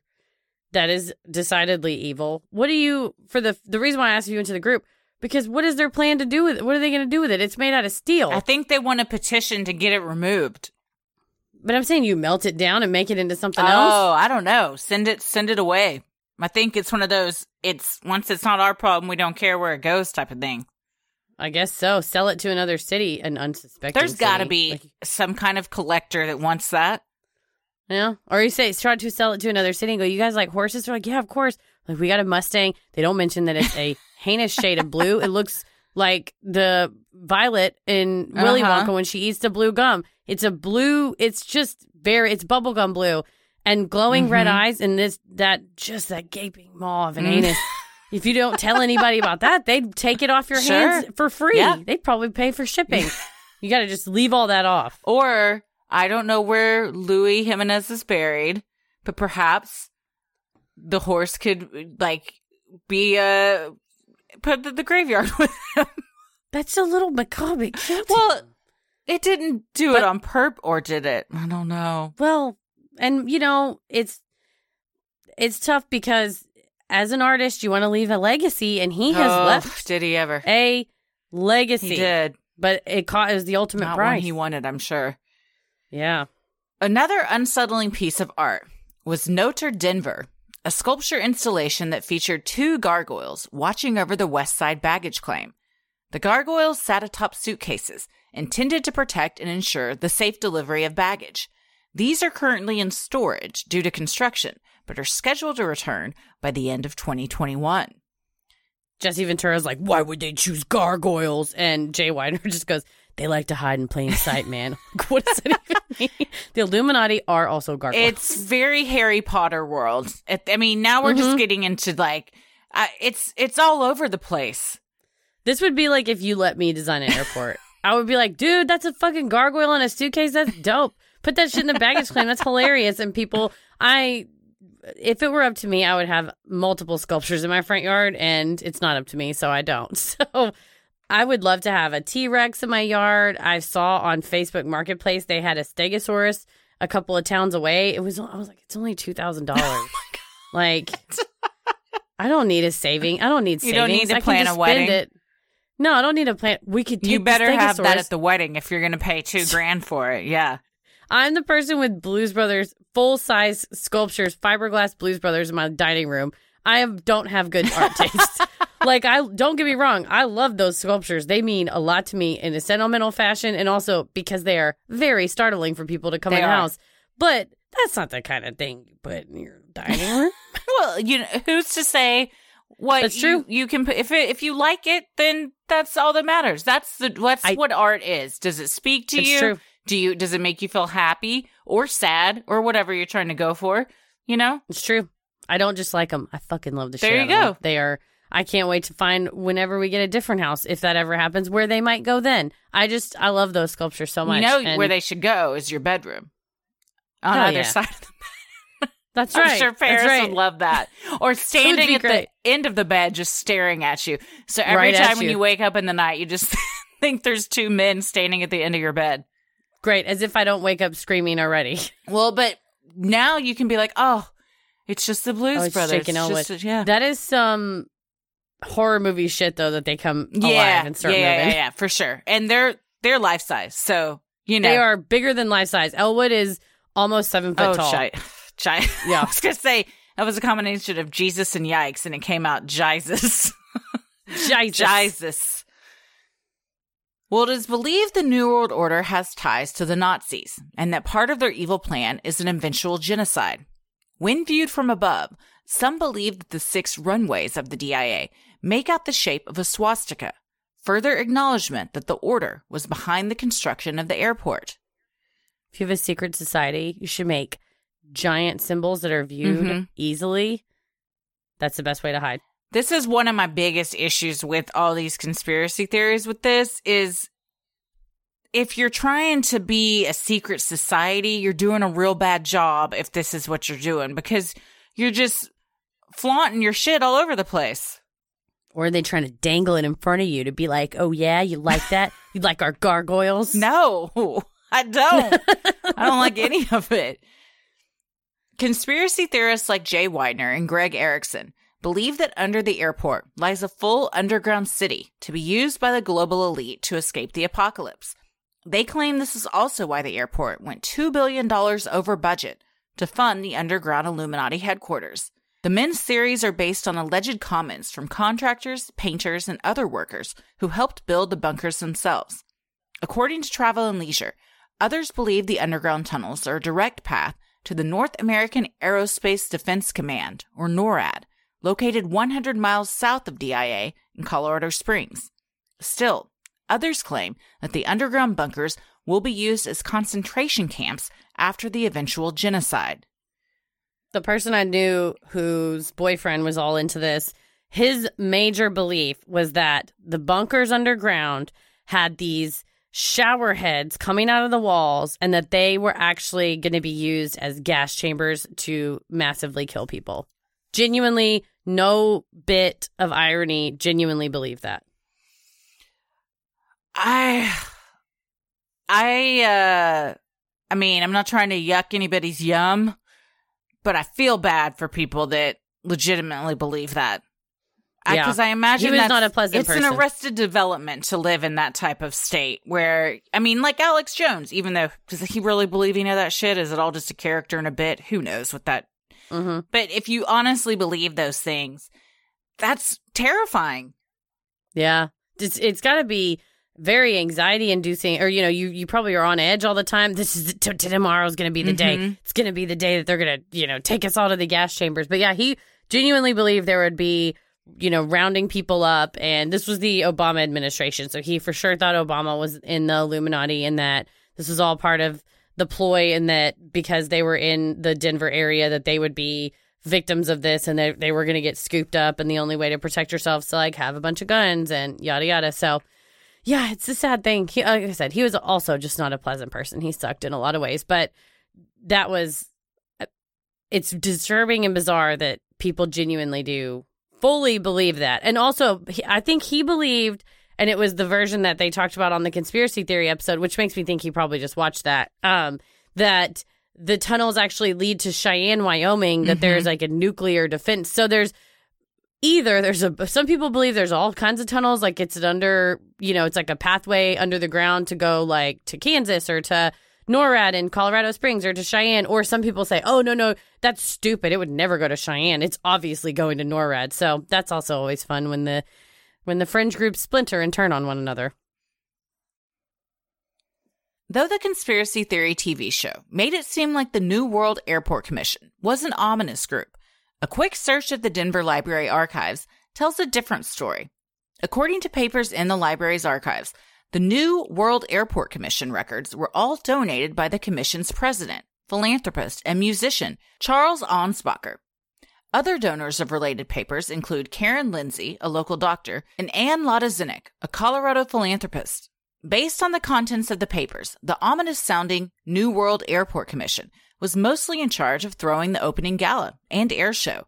that is decidedly evil. What do you for the the reason why I asked you into the group? Because what is their plan to do with it? What are they going to do with it? It's made out of steel. I think they want a petition to get it removed. but I'm saying you melt it down and make it into something oh, else. Oh, I don't know. Send it, send it away. I think it's one of those. It's once it's not our problem, we don't care where it goes type of thing. I guess so. Sell it to another city, an unsuspecting. There's got to be Like, some kind of collector that wants that. Yeah. Or you say try to sell it to another city and go, You guys like horses? They're like, Yeah, of course. Like we got a Mustang. They don't mention that it's a heinous shade of blue. It looks like the violet in Willy Uh-huh. Wonka when she eats the blue gum. It's a blue, it's just very it's bubblegum blue and glowing red Mhm. eyes and this that just that gaping maw of an Mm. anus. If you don't tell anybody about that, they'd take it off your Sure. hands for free. Yeah. They'd probably pay for shipping. you got to just leave all that off. Or I don't know where Louis Jimenez is buried, but perhaps the horse could like be uh put in the graveyard with him. That's a little macabre. Well, it didn't do But- it on perp, or did it? I don't know. Well, and you know, it's it's tough because as an artist, you want to leave a legacy, and he has Oh, left Did he ever? a legacy. He did. but it caught is the ultimate Not price. one he wanted, I'm sure. yeah, Another unsettling piece of art was Notre Denver, a sculpture installation that featured two gargoyles watching over the West Side baggage claim. The gargoyles sat atop suitcases, intended to protect and ensure the safe delivery of baggage. These are currently in storage due to construction, but are scheduled to return by the end of 2021. Jesse Ventura's like, why would they choose gargoyles? And Jay Weidner just goes, they like to hide in plain sight, man. what does that even mean? The Illuminati are also gargoyles. It's very Harry Potter world. I mean, now we're just getting into like, uh, it's it's all over the place. This would be like if you let me design an airport. I would be like, dude, that's a fucking gargoyle in a suitcase. That's dope. Put that shit in the baggage claim. That's hilarious. And people, I, if it were up to me, I would have multiple sculptures in my front yard, and it's not up to me, so I don't. So I would love to have a T Rex in my yard. I saw on Facebook Marketplace they had a Stegosaurus a couple of towns away. It was, I was like, it's only two thousand dollars. Oh like, I don't need a saving. I don't need You savings. don't need to I can plan a wedding? spend It. No, I don't need a plan. We could. You the better have that at the wedding if you're going to pay two grand for it. Yeah. I'm the person with Blues Brothers full size sculptures, fiberglass Blues Brothers in my dining room. I have, don't have good art taste. like I don't get me wrong, I love those sculptures. They mean a lot to me in a sentimental fashion, and also because they are very startling for people to come They in the house. But that's not the kind of thing you put in your dining room. Well, you know, who's to say what That's you, true. you can put if it, if you like it, then that's all that matters. That's the that's I- what art is. Does it speak to you? true. Do you does it make you feel happy or sad or whatever you're trying to go for? You know? It's true. I don't just like them. I fucking love the There shit you out of 'em. go. They are. I can't wait to find whenever we get a different house, if that ever happens, where they might go. Then I just I love those sculptures so much. You know And where they should go is your bedroom. On either yeah. side of the bed. That's I'm right. sure That's Paris right. would love that. Or standing at great. the end of the bed just staring at you. So every Right time when you. you wake up in the night, you just think there's two men standing at the end of your bed. Great, as if I don't wake up screaming already. Well, but now you can be like, oh, it's just the Blues oh, it's Brothers. And It's just- yeah. That is some horror movie shit though that they come yeah, alive and start yeah, moving. yeah, yeah, for sure. And they're they're life size, so you know They are bigger than life size. Elwood is almost seven foot oh, tall. Shite. Yeah. I was gonna say that was a combination of Jesus and yikes, and it came out Jesus. Jesus. Jesus. Well, it is believed the New World Order has ties to the Nazis, and that part of their evil plan is an eventual genocide. When viewed from above, some believe that the six runways of the DIA make out the shape of a swastika, further acknowledgement that the order was behind the construction of the airport. If you have a secret society, you should make giant symbols that are viewed Mhm. easily. That's the best way to hide. This is one of my biggest issues with all these conspiracy theories with this is if you're trying to be a secret society, you're doing a real bad job if this is what you're doing because you're just flaunting your shit all over the place. Or are they trying to dangle it in front of you to be like, oh, yeah, you like that? you like our gargoyles? No, I don't. I don't like any of it. Conspiracy theorists like Jay Weidner and Greg Erickson believe that under the airport lies a full underground city to be used by the global elite to escape the apocalypse. They claim this is also why the airport went $2 billion over budget to fund the underground Illuminati headquarters. The men's theories are based on alleged comments from contractors, painters, and other workers who helped build the bunkers themselves. According to Travel and Leisure, others believe the underground tunnels are a direct path to the North American Aerospace Defense Command, or NORAD, located 100 miles south of DIA in Colorado Springs. Still, others claim that the underground bunkers will be used as concentration camps after the eventual genocide. the person I knew whose boyfriend was all into this, his major belief was that the bunkers underground had these shower heads coming out of the walls and that they were actually going to be used as gas chambers to massively kill people. Genuinely, no bit of irony, genuinely believe that. I I uh I mean, I'm not trying to yuck anybody's yum, but I feel bad for people that legitimately believe that. Yeah. Because I, imagine He was that's- not a pleasant It's an arrested development to live in that type of state where, I mean, like Alex Jones, even though, does he really believe any of that shit? Is it all just a character and a bit? Who knows what that, Mm-hmm. But if you honestly believe those things, that's terrifying. Yeah. It's, it's got to be very anxiety inducing or you know you you probably are on edge all the time this is t- tomorrow's going to be the day Mhm. it's going to be the day that they're going to you know take us all to the gas chambers but yeah he genuinely believed there would be you know rounding people up and this was the obama administration so he for sure thought obama was in the illuminati and that this was all part of the ploy and that because they were in the denver area that they would be victims of this and they, they were going to get scooped up and the only way to protect yourself is to like have a bunch of guns and yada yada so yeah, it's a sad thing. He, like I said, he was also just not a pleasant person. He sucked in a lot of ways, but that was uh, it's disturbing and bizarre that people genuinely do fully believe that. And also, I think he believed and it was the version that they talked about on the conspiracy theory episode, which makes me think he probably just watched that. Um that the tunnels actually lead to Cheyenne, Wyoming, that Mhm. there's like a nuclear defense. So there's either there's a some people believe there's all kinds of tunnels like it's under you know it's like a pathway under the ground to go like to Kansas or to NORAD in Colorado Springs or to Cheyenne or some people say oh no no that's stupid it would never go to Cheyenne it's obviously going to NORAD so that's also always fun when the when the fringe groups splinter and turn on one another Though the conspiracy theory TV show made it seem like the New World Airport Commission was an ominous group, a quick search of the Denver Library archives tells a different story. According to papers in the library's archives, the New World Airport Commission records were all donated by the commission's president, philanthropist, and musician, Charles Ansbacher. Other donors of related papers include Karen Lindsay, a local doctor, and Ann Lodazinik, a Colorado philanthropist. Based on the contents of the papers, the ominous sounding New World Airport Commission was mostly in charge of throwing the opening gala and air show.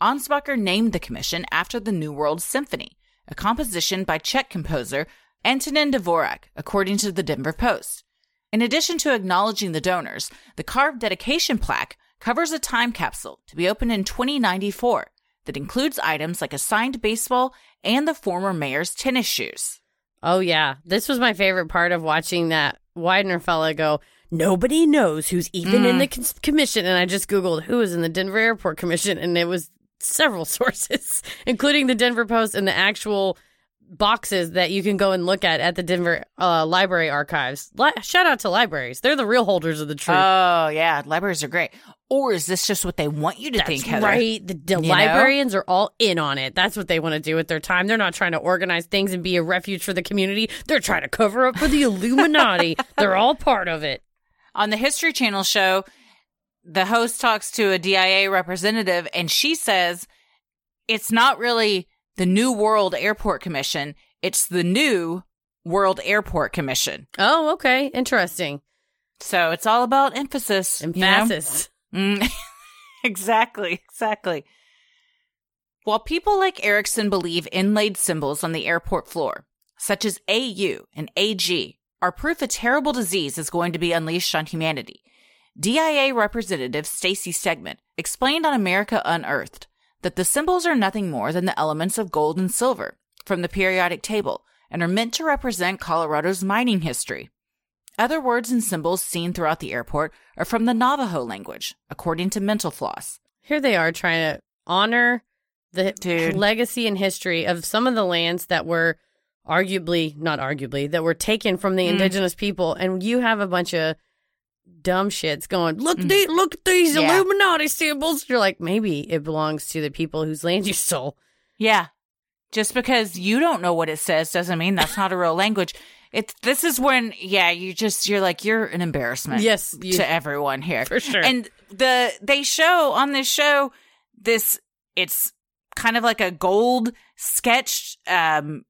Ansbacher named the commission after the New World Symphony, a composition by Czech composer Antonin Dvorak, according to the Denver Post. In addition to acknowledging the donors, the carved dedication plaque covers a time capsule to be opened in 2094 that includes items like a signed baseball and the former mayor's tennis shoes. Oh yeah, this was my favorite part of watching that Weidner fella go. Nobody knows who's even in Mm. the cons- commission, and I just googled who is in the Denver Airport Commission, and it was several sources, including the Denver Post and the actual boxes that you can go and look at at the Denver uh, Library archives. Li- shout out to libraries; they're the real holders of the truth. Oh, yeah. Libraries are great. Or is this just what they want you to That's think, Heather? right. The, the You know? librarians are all in on it. That's what they want to do with their time. They're not trying to organize things and be a refuge for the community. They're trying to cover up for the Illuminati. They're all part of it. On the History Channel show, the host talks to a DIA representative and she says it's not really the New World Airport Commission, it's the new World Airport Commission. Oh, okay. Interesting. So it's all about emphasis. you know? Emphasis. Mm, exactly, exactly. While people like Erickson believe inlaid symbols on the airport floor, such as AU and AG, are proof a terrible disease is going to be unleashed on humanity, DIA Representative Stacy Stegman explained on America Unearthed that the symbols are nothing more than the elements of gold and silver from the periodic table and are meant to represent Colorado's mining history. Other words and symbols seen throughout the airport are from the Navajo language, according to Mental Floss. Here they are trying to honor the Dude. legacy and history of some of the lands that were arguably, not arguably, that were taken from the Mm. indigenous people. And you have a bunch of dumb shits going, look, the, look at these Mm. Yeah. Illuminati symbols. You're like, maybe it belongs to the people whose land you stole. Yeah. Just because you don't know what it says doesn't mean that's not a real language. It's this is when yeah, you just you're like you're an embarrassment. Yes, you- to everyone here. For sure. And the they show on this show this it's kind of like a gold sketched um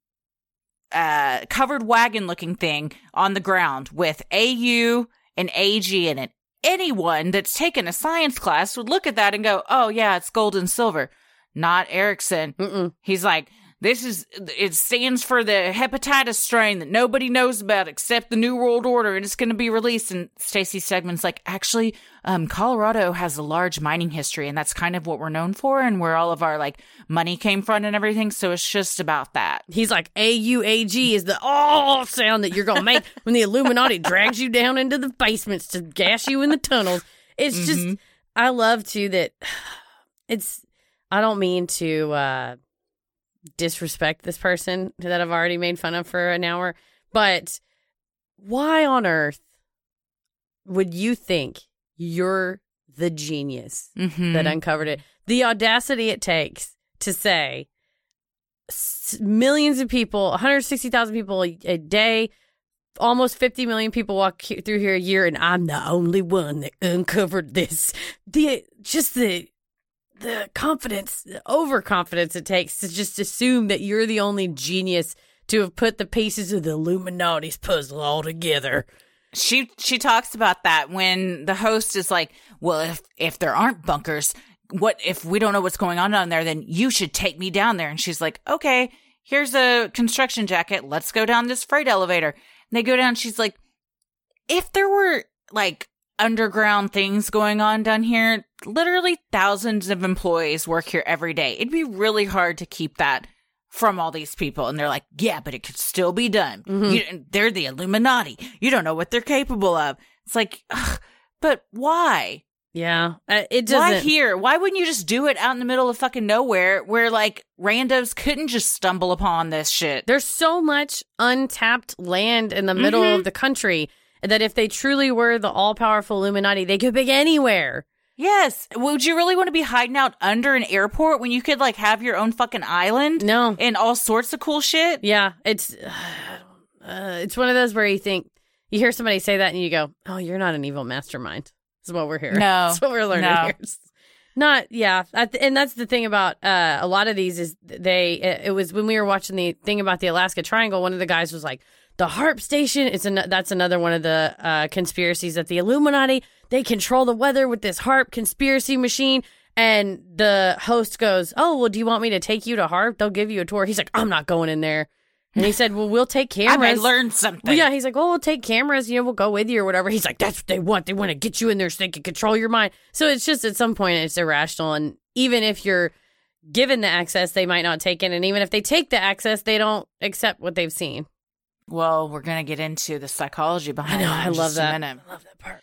uh covered wagon looking thing on the ground with AU and AG in it. Anyone that's taken a science class would look at that and go, "Oh yeah, it's gold and silver." Not Erickson. Mm-mm. He's like, this is, it stands for the hepatitis strain that nobody knows about except the New World Order and it's going to be released. And Stacy Stegman's like, actually, um, Colorado has a large mining history and that's kind of what we're known for and where all of our like money came from and everything. So it's just about that. He's like, AUAG is the oh sound that you're going to make when the Illuminati drags you down into the basements to gas you in the tunnels. It's just, I love too that it's I don't mean to uh disrespect this person that I've already made fun of for an hour, but why on earth would you think you're the genius Mhm. that uncovered it? The audacity it takes to say s- millions of people, 160,000 people a, a day, almost 50 million people walk through here a year, and I'm the only one that uncovered this. The just the the confidence, the overconfidence it takes to just assume that you're the only genius to have put the pieces of the Illuminati's puzzle all together. She she talks about that when the host is like, "Well, if if there aren't bunkers, what if we don't know what's going on down there? Then you should take me down there." And she's like, "Okay, here's a construction jacket. Let's go down this freight elevator." And they go down. She's like, "If there were like underground things going on down here, literally thousands of employees work here every day. It'd be really hard to keep that." From all these people, and they're like, "Yeah, but it could still be done. You, they're the Illuminati. You don't know what they're capable of." It's like, ugh, but why? Yeah, uh, it doesn't. Why here? Why wouldn't you just do it out in the middle of fucking nowhere where like randos couldn't just stumble upon this shit? There's so much untapped land in the middle Mhm. of the country that if they truly were the all powerful Illuminati, they could pick anywhere. Yes. Would you really want to be hiding out under an airport when you could like have your own fucking island? No. And all sorts of cool shit? Yeah, it's uh, it's one of those where you think you hear somebody say that and you go, "Oh, you're not an evil mastermind." Is what we're here. No. that's what we're learning No. here. It's Not yeah, and that's the thing about uh, a lot of these is they. It, it was when we were watching the thing about the Alaska Triangle. One of the guys was like, "The HAARP station." It's an, that's another one of the uh, conspiracies that the Illuminati they control the weather with this HAARP conspiracy machine. And the host goes, "Oh, well, do you want me to take you to HAARP? They'll give you a tour." He's like, "I'm not going in there." And he said, "Well, we'll take I cameras." may learn something. Well, yeah, he's like, "Well, we'll take cameras. You know, we'll go with you or whatever." He's like, "That's what they want. They want to get you in there so they can control your mind." So it's just at some point it's irrational, and even if you're given the access, they might not take it, and even if they take the access, they don't accept what they've seen. Well, we're gonna get into the psychology behind I know, I love that. I love that part.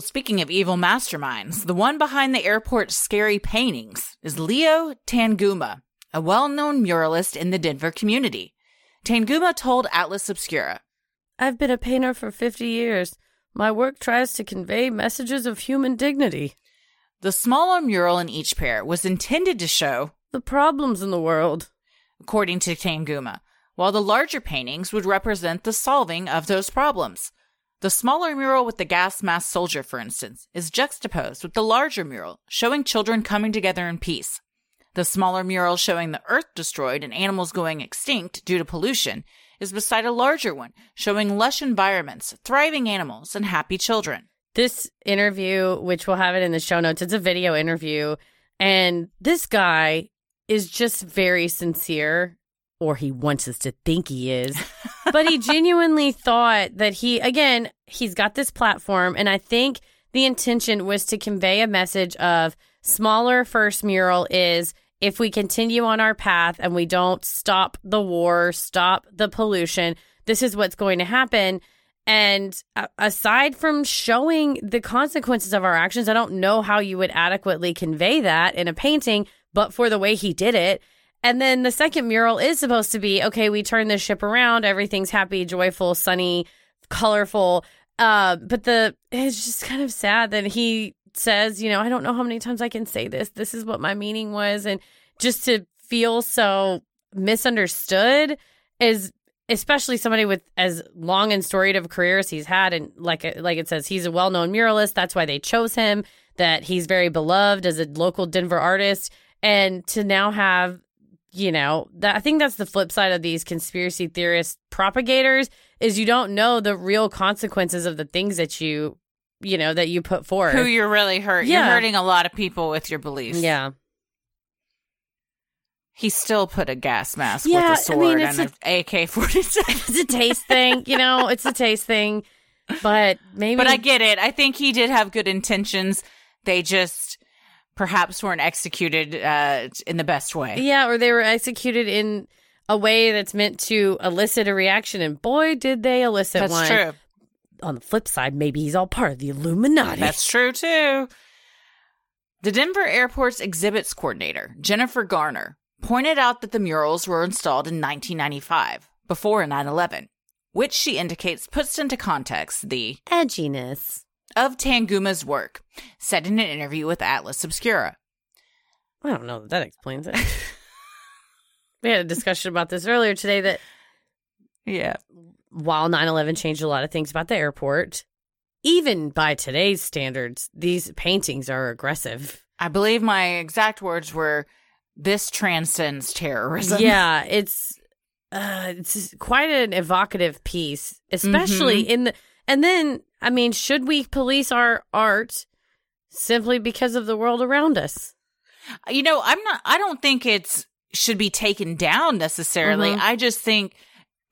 Speaking of evil masterminds, the one behind the airport's scary paintings is Leo Tanguma, a well known muralist in the Denver community. Tanguma told Atlas Obscura, I've been a painter for fifty years. My work tries to convey messages of human dignity, the smaller mural in each pair was intended to show, the problems in the world. according to Tanguma, while the larger paintings would represent the solving of those problems. The smaller mural with the gas mask soldier, for instance, is juxtaposed with the larger mural showing children coming together in peace. The smaller mural showing the earth destroyed and animals going extinct due to pollution is beside a larger one showing lush environments, thriving animals, and happy children. this interview, which we'll have it in the show notes, it's a video interview. And this guy is just very sincere, or he wants us to think he is. but he genuinely thought that he, again, he's got this platform. And I think the intention was to convey a message of smaller first mural is if we continue on our path and we don't stop the war, stop the pollution, this is what's going to happen. And aside from showing the consequences of our actions, I don't know how you would adequately convey that in a painting, but for the way he did it. And then the second mural is supposed to be okay, we turn this ship around, everything's happy, joyful, sunny, colorful. Uh, but the it's just kind of sad that he says, you know, I don't know how many times I can say this. This is what my meaning was. And just to feel so misunderstood is especially somebody with as long and storied of a career as he's had and like like it says he's a well-known muralist that's why they chose him that he's very beloved as a local Denver artist and to now have you know that I think that's the flip side of these conspiracy theorist propagators is you don't know the real consequences of the things that you you know that you put forward Who you're really hurt. Yeah. You're hurting a lot of people with your beliefs. yeah He still put a gas mask Yeah, I with a sword mean, it's and an AK 47. it's a taste thing you know it's a taste thing but maybe But I get it. I think he did have good intentions. They just perhaps weren't executed uh, in the best way. Yeah, or they were executed in a way that's meant to elicit a reaction, and boy, did they elicit That's one. true. On the flip side, maybe he's all part of the Illuminati. That's true too. The Denver airport's exhibits coordinator, Jennifer Garner, pointed out that the murals were installed in 1995, before 9 11, which she indicates puts into context the edginess of Tanguma's work, said in an interview with Atlas Obscura. I don't know that that explains it. we had a discussion about this earlier today that yeah, while 9/11 changed a lot of things about the airport, even by today's standards, these paintings are aggressive. I believe my exact words were this transcends terrorism. Yeah, it's uh it's quite an evocative piece, especially Mm-hmm. in the and then I mean, should we police our art simply because of the world around us? You know, I'm not I don't think it's should be taken down necessarily. Mhm. I just think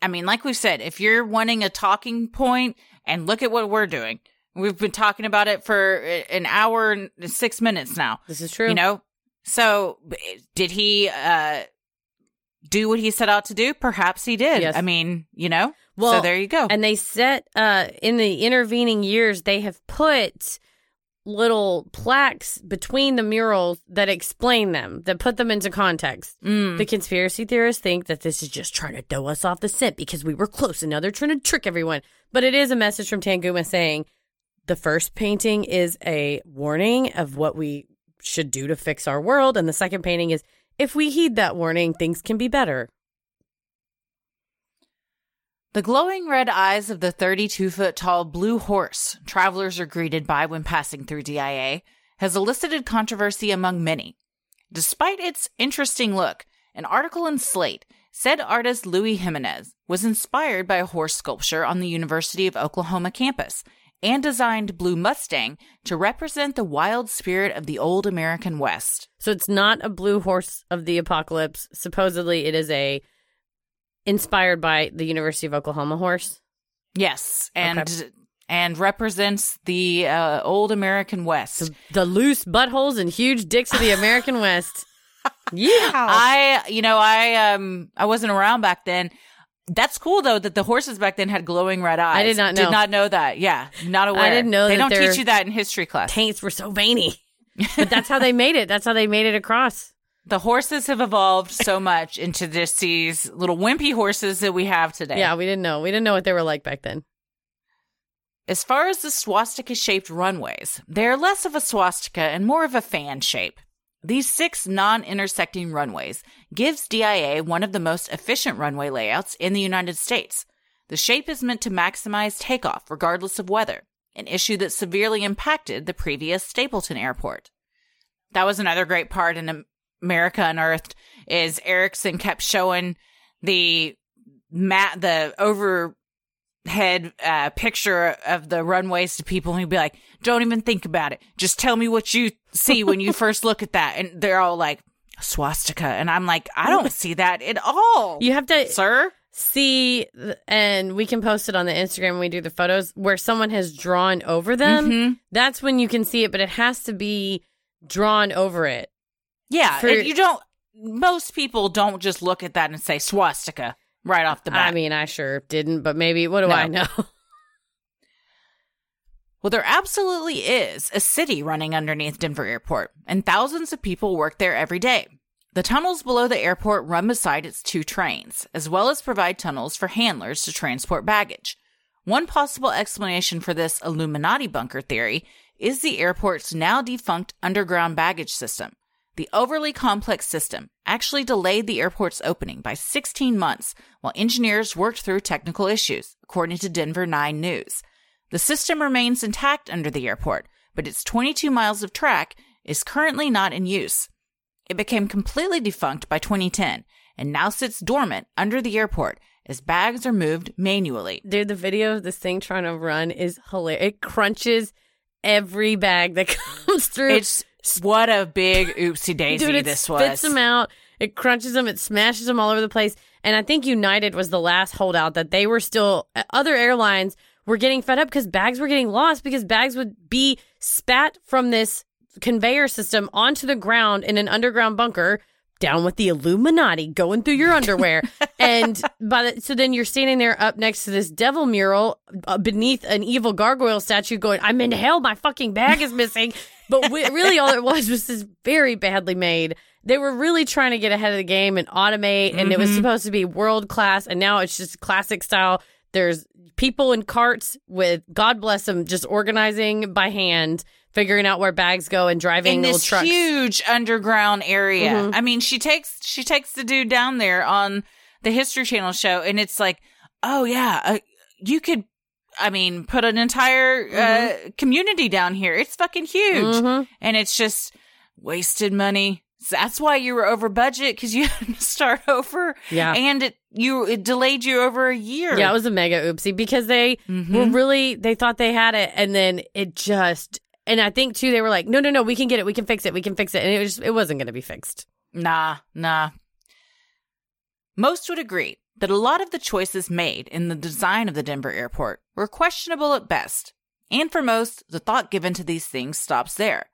I mean, like we've said, if you're wanting a talking point and look at what we're doing. We've been talking about it for an hour and 6 minutes now. This is true. You know? So, did he uh do what he set out to do? Perhaps he did. Yes. I mean, you know? Well, so there you go. And they set uh in the intervening years they have put little plaques between the murals that explain them, that put them into context. Mm. The conspiracy theorists think that this is just trying to throw us off the scent because we were close and now they're trying to trick everyone. But it is a message from Tanguma saying the first painting is a warning of what we should do to fix our world and the second painting is if we heed that warning, things can be better. The glowing red eyes of the 32 foot tall blue horse travelers are greeted by when passing through DIA has elicited controversy among many. Despite its interesting look, an article in Slate said artist Louis Jimenez was inspired by a horse sculpture on the University of Oklahoma campus and designed Blue Mustang to represent the wild spirit of the old American West. So it's not a blue horse of the apocalypse. Supposedly it is a inspired by the University of Oklahoma horse. Yes, and Okay. and represents the uh, old American West. The, the loose buttholes and huge dicks of the American West. Yeah. I, you know, I um, I wasn't around back then. That's cool though that the horses back then had glowing red eyes. I did not know. Did not know that. Yeah, not aware. I didn't know they don't teach you that in history class. Taints were so veiny. But that's how they made it. That's how they made it across. The horses have evolved so much into just these little wimpy horses that we have today. Yeah, we didn't know. We didn't know what they were like back then. As far as the swastika shaped runways, they are less of a swastika and more of a fan shape. These six non intersecting runways gives DIA one of the most efficient runway layouts in the United States. The shape is meant to maximize takeoff regardless of weather, an issue that severely impacted the previous Stapleton airport. That was another great part in America Unearthed is Erickson kept showing the mat the overhead uh, picture of the runways to people and he'd be like, Don't even think about it. Just tell me what you see when you first look at that. And they're all like, swastika. And I'm like, I don't see that at all. You have to Sir? see, and we can post it on the Instagram when we do the photos where someone has drawn over them. Mhm. That's when you can see it, but it has to be drawn over it. Yeah. For- you don't most people don't just look at that and say swastika right off the bat. I mean, I sure didn't, but maybe, what do No. I know? Well, there absolutely is a city running underneath Denver Airport, and thousands of people work there every day. The tunnels below the airport run beside its two trains, as well as provide tunnels for handlers to transport baggage. One possible explanation for this Illuminati bunker theory is the airport's now defunct underground baggage system. The overly complex system actually delayed the airport's opening by 16 months while engineers worked through technical issues, according to Denver 9 News. The system remains intact under the airport, but its 22 miles of track is currently not in use. It became completely defunct by 2010 and now sits dormant under the airport as bags are moved manually. Dude, the video of this thing trying to run is hilarious. It crunches every bag that comes through. It's what a big oopsie daisy Dude, this was. it spits them out. It crunches them. It smashes them all over the place. And I think United was the last holdout that they were still. Other airlines were getting fed up because bags were getting lost because bags would be spat from this conveyor system onto the ground in an underground bunker. Down with the Illuminati going through your underwear, and by the, so then you're standing there up next to this devil mural uh, beneath an evil gargoyle statue, going, "I'm in hell. My fucking bag is missing." But we, really, all it was was this very badly made. They were really trying to get ahead of the game and automate, and it was Mhm. supposed to be world class, and now it's just classic style. There's people in carts with God bless them, just organizing by hand, figuring out where bags go, and driving in little this trucks. huge underground area. Mhm. I mean, she takes she takes the dude down there on the History Channel show, and it's like, oh yeah, uh, you could. I mean, put an entire uh, community down here. It's fucking huge, Mhm. and it's just wasted money. So that's why you were over budget because you had to start over. Yeah. and it you it delayed you over a year. Yeah, it was a mega oopsie because they Mm-hmm. were really they thought they had it and then it just and I think too they were like, no, no, no, we can get it, we can fix it, we can fix it, and it was it wasn't going to be fixed. Nah, nah. Most would agree that a lot of the choices made in the design of the Denver airport were questionable at best. And for most, the thought given to these things stops there.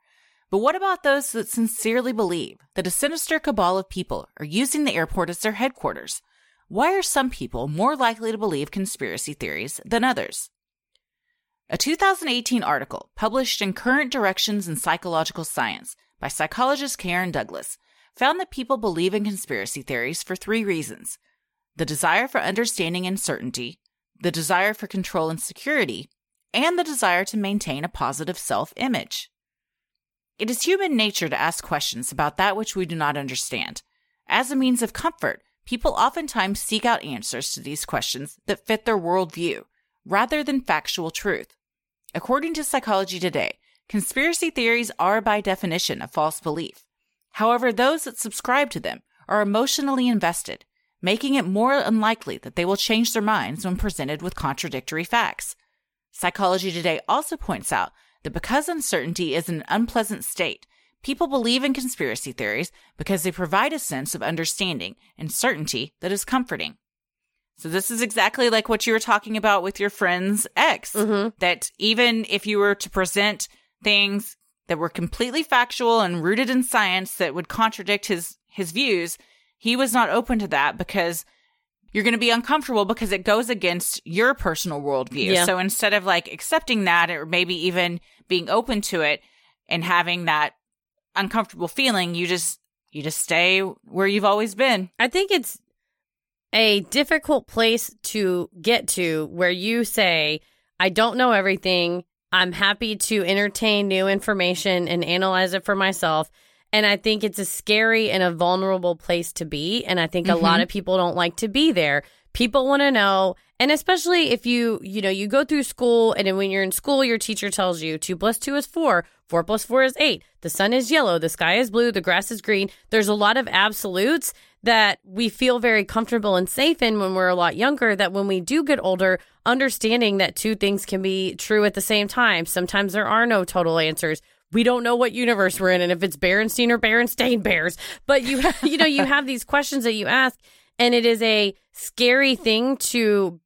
But what about those that sincerely believe that a sinister cabal of people are using the airport as their headquarters? Why are some people more likely to believe conspiracy theories than others? A 2018 article published in Current Directions in Psychological Science by psychologist Karen Douglas found that people believe in conspiracy theories for three reasons the desire for understanding and certainty, the desire for control and security, and the desire to maintain a positive self image. It is human nature to ask questions about that which we do not understand. As a means of comfort, people oftentimes seek out answers to these questions that fit their worldview, rather than factual truth. According to Psychology Today, conspiracy theories are by definition a false belief. However, those that subscribe to them are emotionally invested, making it more unlikely that they will change their minds when presented with contradictory facts. Psychology Today also points out that because uncertainty is an unpleasant state, people believe in conspiracy theories because they provide a sense of understanding and certainty that is comforting. So this is exactly like what you were talking about with your friend's ex. Mm-hmm. That even if you were to present things that were completely factual and rooted in science that would contradict his his views, he was not open to that because you're going to be uncomfortable because it goes against your personal worldview. Yeah. So instead of like accepting that or maybe even being open to it and having that uncomfortable feeling, you just you just stay where you've always been. I think it's a difficult place to get to where you say, I don't know everything. I'm happy to entertain new information and analyze it for myself. And I think it's a scary and a vulnerable place to be. And I think a lot Mhm. of people don't like to be there. People want to know. And especially if you, you know, you go through school and then when you're in school, your teacher tells you two plus two is four, four plus four is eight. The sun is yellow, the sky is blue, the grass is green. There's a lot of absolutes that we feel very comfortable and safe in when we're a lot younger. That when we do get older, understanding that two things can be true at the same time. Sometimes there are no total answers. We don't know what universe we're in and if it's Berenstein or Berenstain Bears. But you, ha- you know, you have these questions that you ask, and it is a scary thing to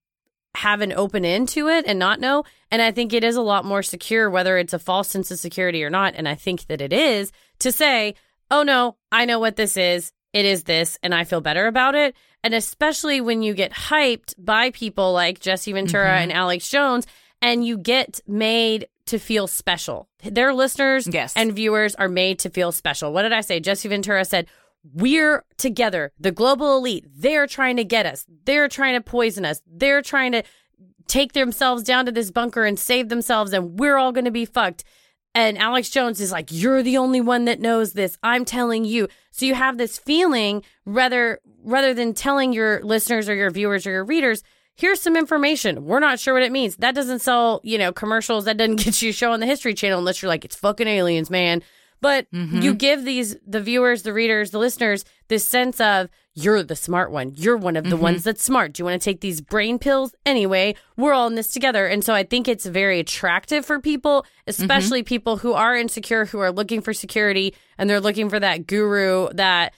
have an open end to it and not know. And I think it is a lot more secure, whether it's a false sense of security or not. And I think that it is to say, oh no, I know what this is. It is this, and I feel better about it. And especially when you get hyped by people like Jesse Ventura Mhm. and Alex Jones, and you get made to feel special. Their listeners Yes. and viewers are made to feel special. What did I say? Jesse Ventura said, we're together, the global elite. They're trying to get us. They're trying to poison us. They're trying to take themselves down to this bunker and save themselves, and we're all going to be fucked. And Alex Jones is like, You're the only one that knows this. I'm telling you. So you have this feeling rather rather than telling your listeners or your viewers or your readers, here's some information. We're not sure what it means. That doesn't sell, you know, commercials. That doesn't get you a show on the History Channel unless you're like, it's fucking aliens, man. But you give these the viewers, the readers, the listeners this sense of you're the smart one. You're one of the Mhm. ones that's smart. Do you want to take these brain pills? Anyway, we're all in this together. And so I think it's very attractive for people, especially people who are insecure, who are looking for security and they're looking for that guru, that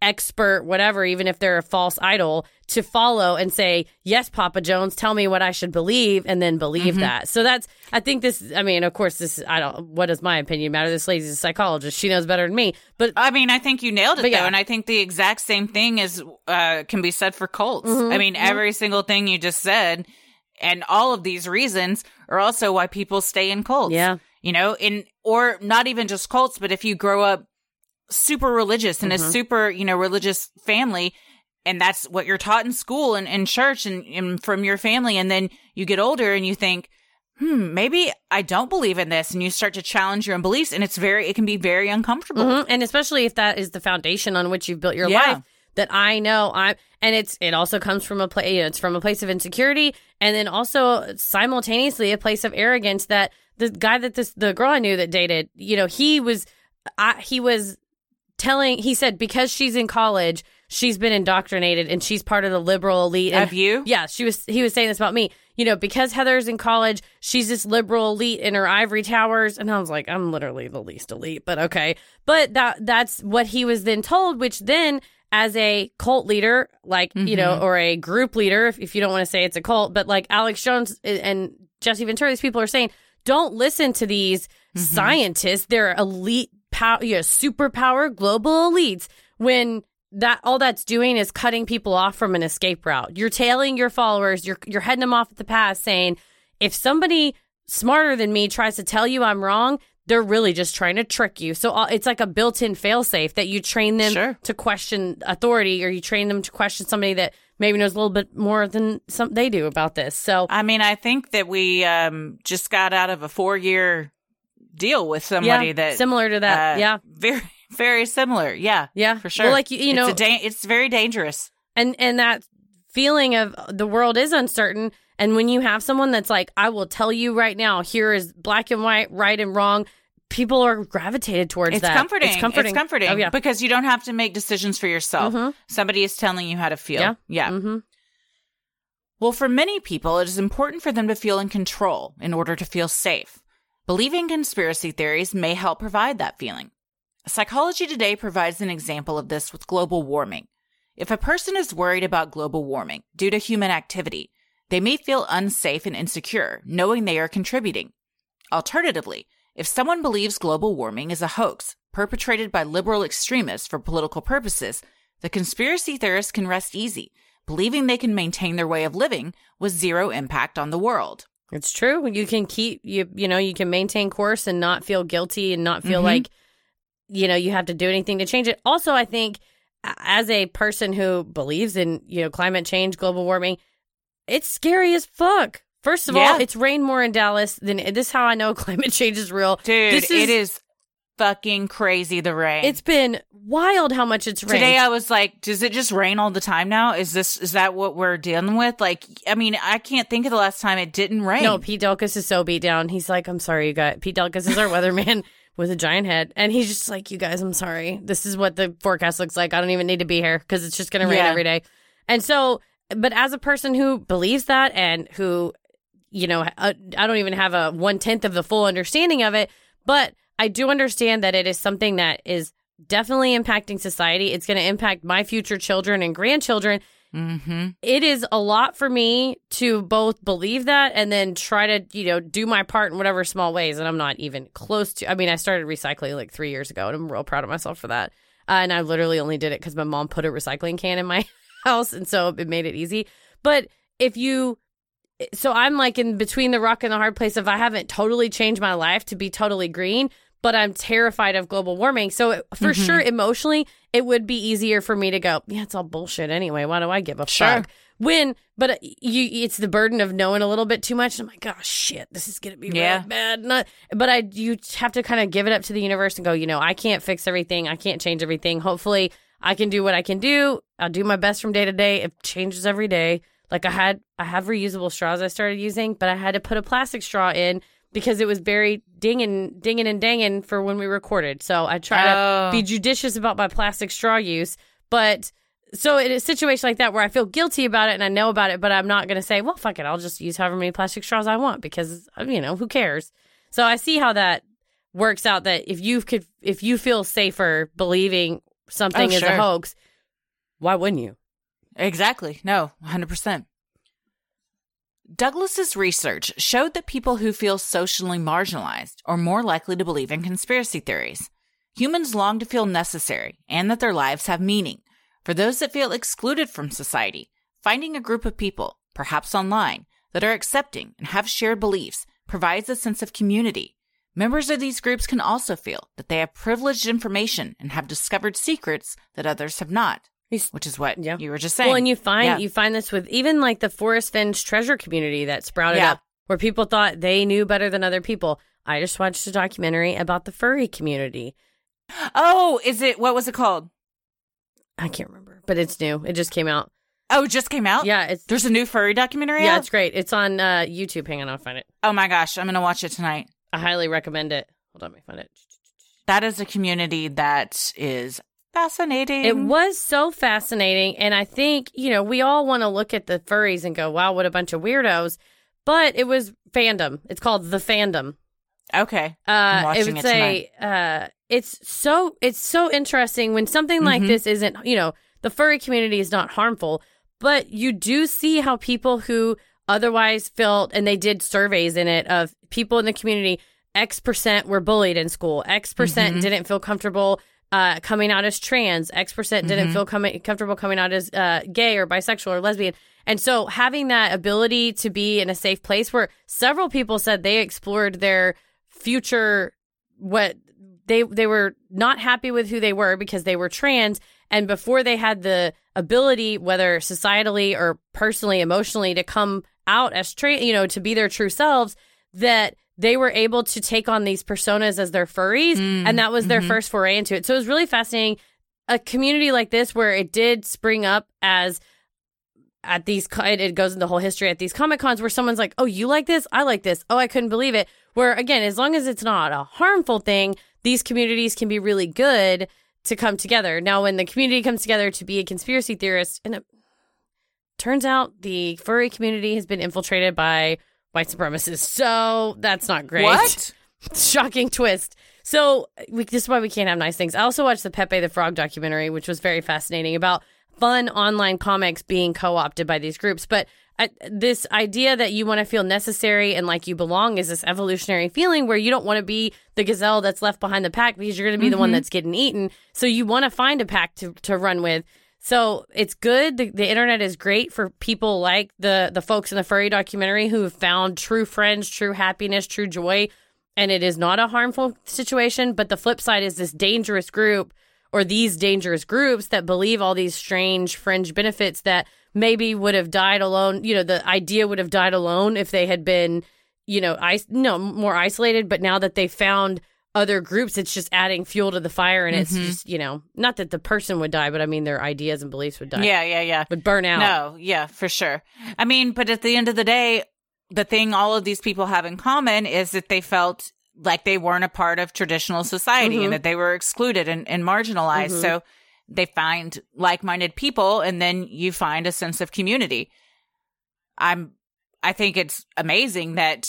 expert, whatever, even if they're a false idol, to follow and say, Yes, Papa Jones, tell me what I should believe, and then believe Mhm. that. So that's, I think this, I mean, of course, this, I don't, what does my opinion matter? This lady's a psychologist. She knows better than me. But I mean, I think you nailed it But yeah. though, and I think the exact same thing is uh, can be said for cults. Mhm, I mean, mhm. every single thing you just said, and all of these reasons are also why people stay in cults. Yeah. you know, in, or not even just cults, but if you grow up super religious in a super, you know, religious family, and that's what you're taught in school and in church and, and from your family, and then you get older and you think, hmm, maybe I don't believe in this, and you start to challenge your own beliefs, and it's very, it can be very uncomfortable. Mhm. And especially if that is the foundation on which you've built your Yeah. life. That I know I'm, and it's it also comes from a place. You know, it's from a place of insecurity, and then also simultaneously a place of arrogance. That the guy that this the girl I knew that dated, you know, he was, I, he was telling. He said because she's in college, she's been indoctrinated, and she's part of the liberal elite. And Have you? Yeah, she was. He was saying this about me. You know, because Heather's in college, she's this liberal elite in her ivory towers, and I was like, I'm literally the least elite, but okay. But that that's what he was then told, which then as a cult leader, like you know, Mhm. or a group leader, if, if you don't want to say it's a cult, but like Alex Jones and Jesse Ventura, these people are saying, don't listen to these scientists. They're elite, power, you know, superpower global elites. When that all that's doing is cutting people off from an escape route. You're tailing your followers. You're you're heading them off at the pass, saying if somebody smarter than me tries to tell you I'm wrong, they're really just trying to trick you. So uh, it's like a built-in failsafe that you train them Sure. to question authority, or you train them to question somebody that maybe knows a little bit more than some they do about this. So I mean, I think that we um, just got out of a four year deal with somebody Yeah, that similar to that. uh, Yeah. very very similar. Yeah, yeah, for sure. Well, like you, you It's know, a da- it's very dangerous. and and that feeling of the world is uncertain and when you have someone that's like i will tell you right now here is black and white right and wrong people are gravitated towards It's that comforting. it's comforting It's comforting oh, yeah because you don't have to make decisions for yourself. Mhm. Somebody is telling you how to feel. yeah yeah. hmm Well, for many people, it is important for them to feel in control in order to feel safe. Believing conspiracy theories may help provide that feeling. Psychology Today provides an example of this with global warming. If a person is worried about global warming due to human activity, they may feel unsafe and insecure knowing they are contributing. Alternatively, if someone believes global warming is a hoax perpetrated by liberal extremists for political purposes, the conspiracy theorists can rest easy, believing they can maintain their way of living with zero impact on the world. it's true you can keep you you know you can maintain course and not feel guilty and not feel Mhm. like you know you have to do anything to change it also i think as a person who believes in you know climate change global warming it's scary as fuck first of Yeah. all it's rained more in dallas than this is how i know climate change is real Dude, This it is fucking crazy the rain. It's been wild how much it's rained. Today I was like, does it just rain all the time now? Is this is that what we're dealing with? Like, I mean, I can't think of the last time it didn't rain. No, Pete Delkus is so beat down. He's like, I'm sorry, you got Pete Delkus is our weatherman with a giant head. And he's just like, you guys, I'm sorry. This is what the forecast looks like. I don't even need to be here because it's just going to rain Yeah. every day. And so, but as a person who believes that and who, you know, uh, I don't even have a one tenth of the full understanding of it, but I do understand that it is something that is definitely impacting society. It's going to impact my future children and grandchildren. Mm-hmm. it is a lot for me to both believe that and then try to you know do my part in whatever small ways. And i'm not even close to i mean i started recycling like three years ago and i'm real proud of myself for that. Uh, and i literally only did it because my mom put a recycling can in my house and so it made it easy. But if you so i'm like in between the rock and the hard place. If i haven't totally changed my life to be totally green but i'm terrified of global warming. So for Mhm. sure emotionally it would be easier for me to go yeah it's all bullshit anyway. Why do i give a Sure. fuck? When but uh, you it's the burden of knowing a little bit too much. I'm like oh shit this is gonna be Yeah. really bad. Not but i you have to kind of give it up to the universe and go you know i can't fix everything. I can't change everything. Hopefully i can do what i can do. I'll do my best from day to day. It changes every day. Like i had i have reusable straws i started using but i had to put a plastic straw in because it was very dinging dinging and danging for when we recorded so i try Oh. to be judicious about my plastic straw use but so in a situation like that where I feel guilty about it and I know about it, but I'm not going to say, well, fuck it, I'll just use however many plastic straws I want because you know who cares. So I see how that works out. That if you could, if you feel safer believing something Oh, is sure. a hoax, why wouldn't you? Exactly. No, 100%. Douglas's research showed that people who feel socially marginalized are more likely to believe in conspiracy theories. Humans long to feel necessary and that their lives have meaning. For those that feel excluded from society, finding a group of people, perhaps online, that are accepting and have shared beliefs provides a sense of community. Members of these groups can also feel that they have privileged information and have discovered secrets that others have not, which is what you were just saying. Well, and you find Yeah. you find this with even like the Forrest Fenn treasure community that sprouted Yeah. up, where people thought they knew better than other people. I just watched a documentary about the furry community. Oh, is it what was it called? I can't remember, but it's new. It just came out. Oh, it just came out? Yeah, it's There's a new furry documentary yeah, out? it's great. It's on uh, YouTube. Hang on, I'll find it. Oh my gosh, I'm going to watch it tonight. I highly recommend it. Hold on, let me find it. That is a community that is fascinating. It was so fascinating. And I think, you know, we all want to look at the furries and go, wow, what a bunch of weirdos. But it was fandom. It's called The Fandom. Okay. Uh, watching it would it say, uh, it's so, it's so interesting when something like Mhm. this isn't, you know, the furry community is not harmful, but you do see how people who otherwise felt, and they did surveys in it of people in the community, X percent were bullied in school, X percent Mhm. didn't feel comfortable uh, coming out as trans, X percent didn't Mhm. feel coming comfortable coming out as uh, gay or bisexual or lesbian. And so having that ability to be in a safe place where several people said they explored their future what they they were not happy with who they were because they were trans and before they had the ability whether societally or personally emotionally to come out as trans you know to be their true selves that they were able to take on these personas as their furries Mm, and that was their mhm. first foray into it. So it was really fascinating. A community like this where it did spring up as at these it, it goes into the whole history at these comic cons where someone's like oh you like this? I like this. Oh i couldn't believe it. Where again as long as it's not a harmful thing these communities can be really good to come together. Now when the community comes together to be a conspiracy theorist and it turns out the furry community has been infiltrated by white supremacists so that's not great What? shocking twist. So we, this is why we can't have nice things. I also watched the Pepe the Frog documentary, which was very fascinating about fun online comics being co-opted by these groups. But I, this idea that you want to feel necessary and like you belong is this evolutionary feeling where you don't want to be the gazelle that's left behind the pack because you're going to be the one Mhm. that's getting eaten. So you want to find a pack to, to run with. So it's good. The, the internet is great for people like the the folks in the furry documentary who have found true friends, true happiness, true joy, and it is not a harmful situation. But the flip side is this dangerous group or these dangerous groups that believe all these strange fringe benefits that maybe would have died alone. You know, the idea would have died alone if they had been, you know, is- no more isolated. But now that they found other groups, it's just adding fuel to the fire, and it's Mhm. just you know, not that the person would die, but I mean their ideas and beliefs would die. Yeah, yeah, yeah. would burn out. No, yeah, for sure. I mean, but at the end of the day, the thing all of these people have in common is that they felt like they weren't a part of traditional society Mhm. and that they were excluded and, and marginalized. Mhm. So they find like minded people and then you find a sense of community. I'm I think it's amazing that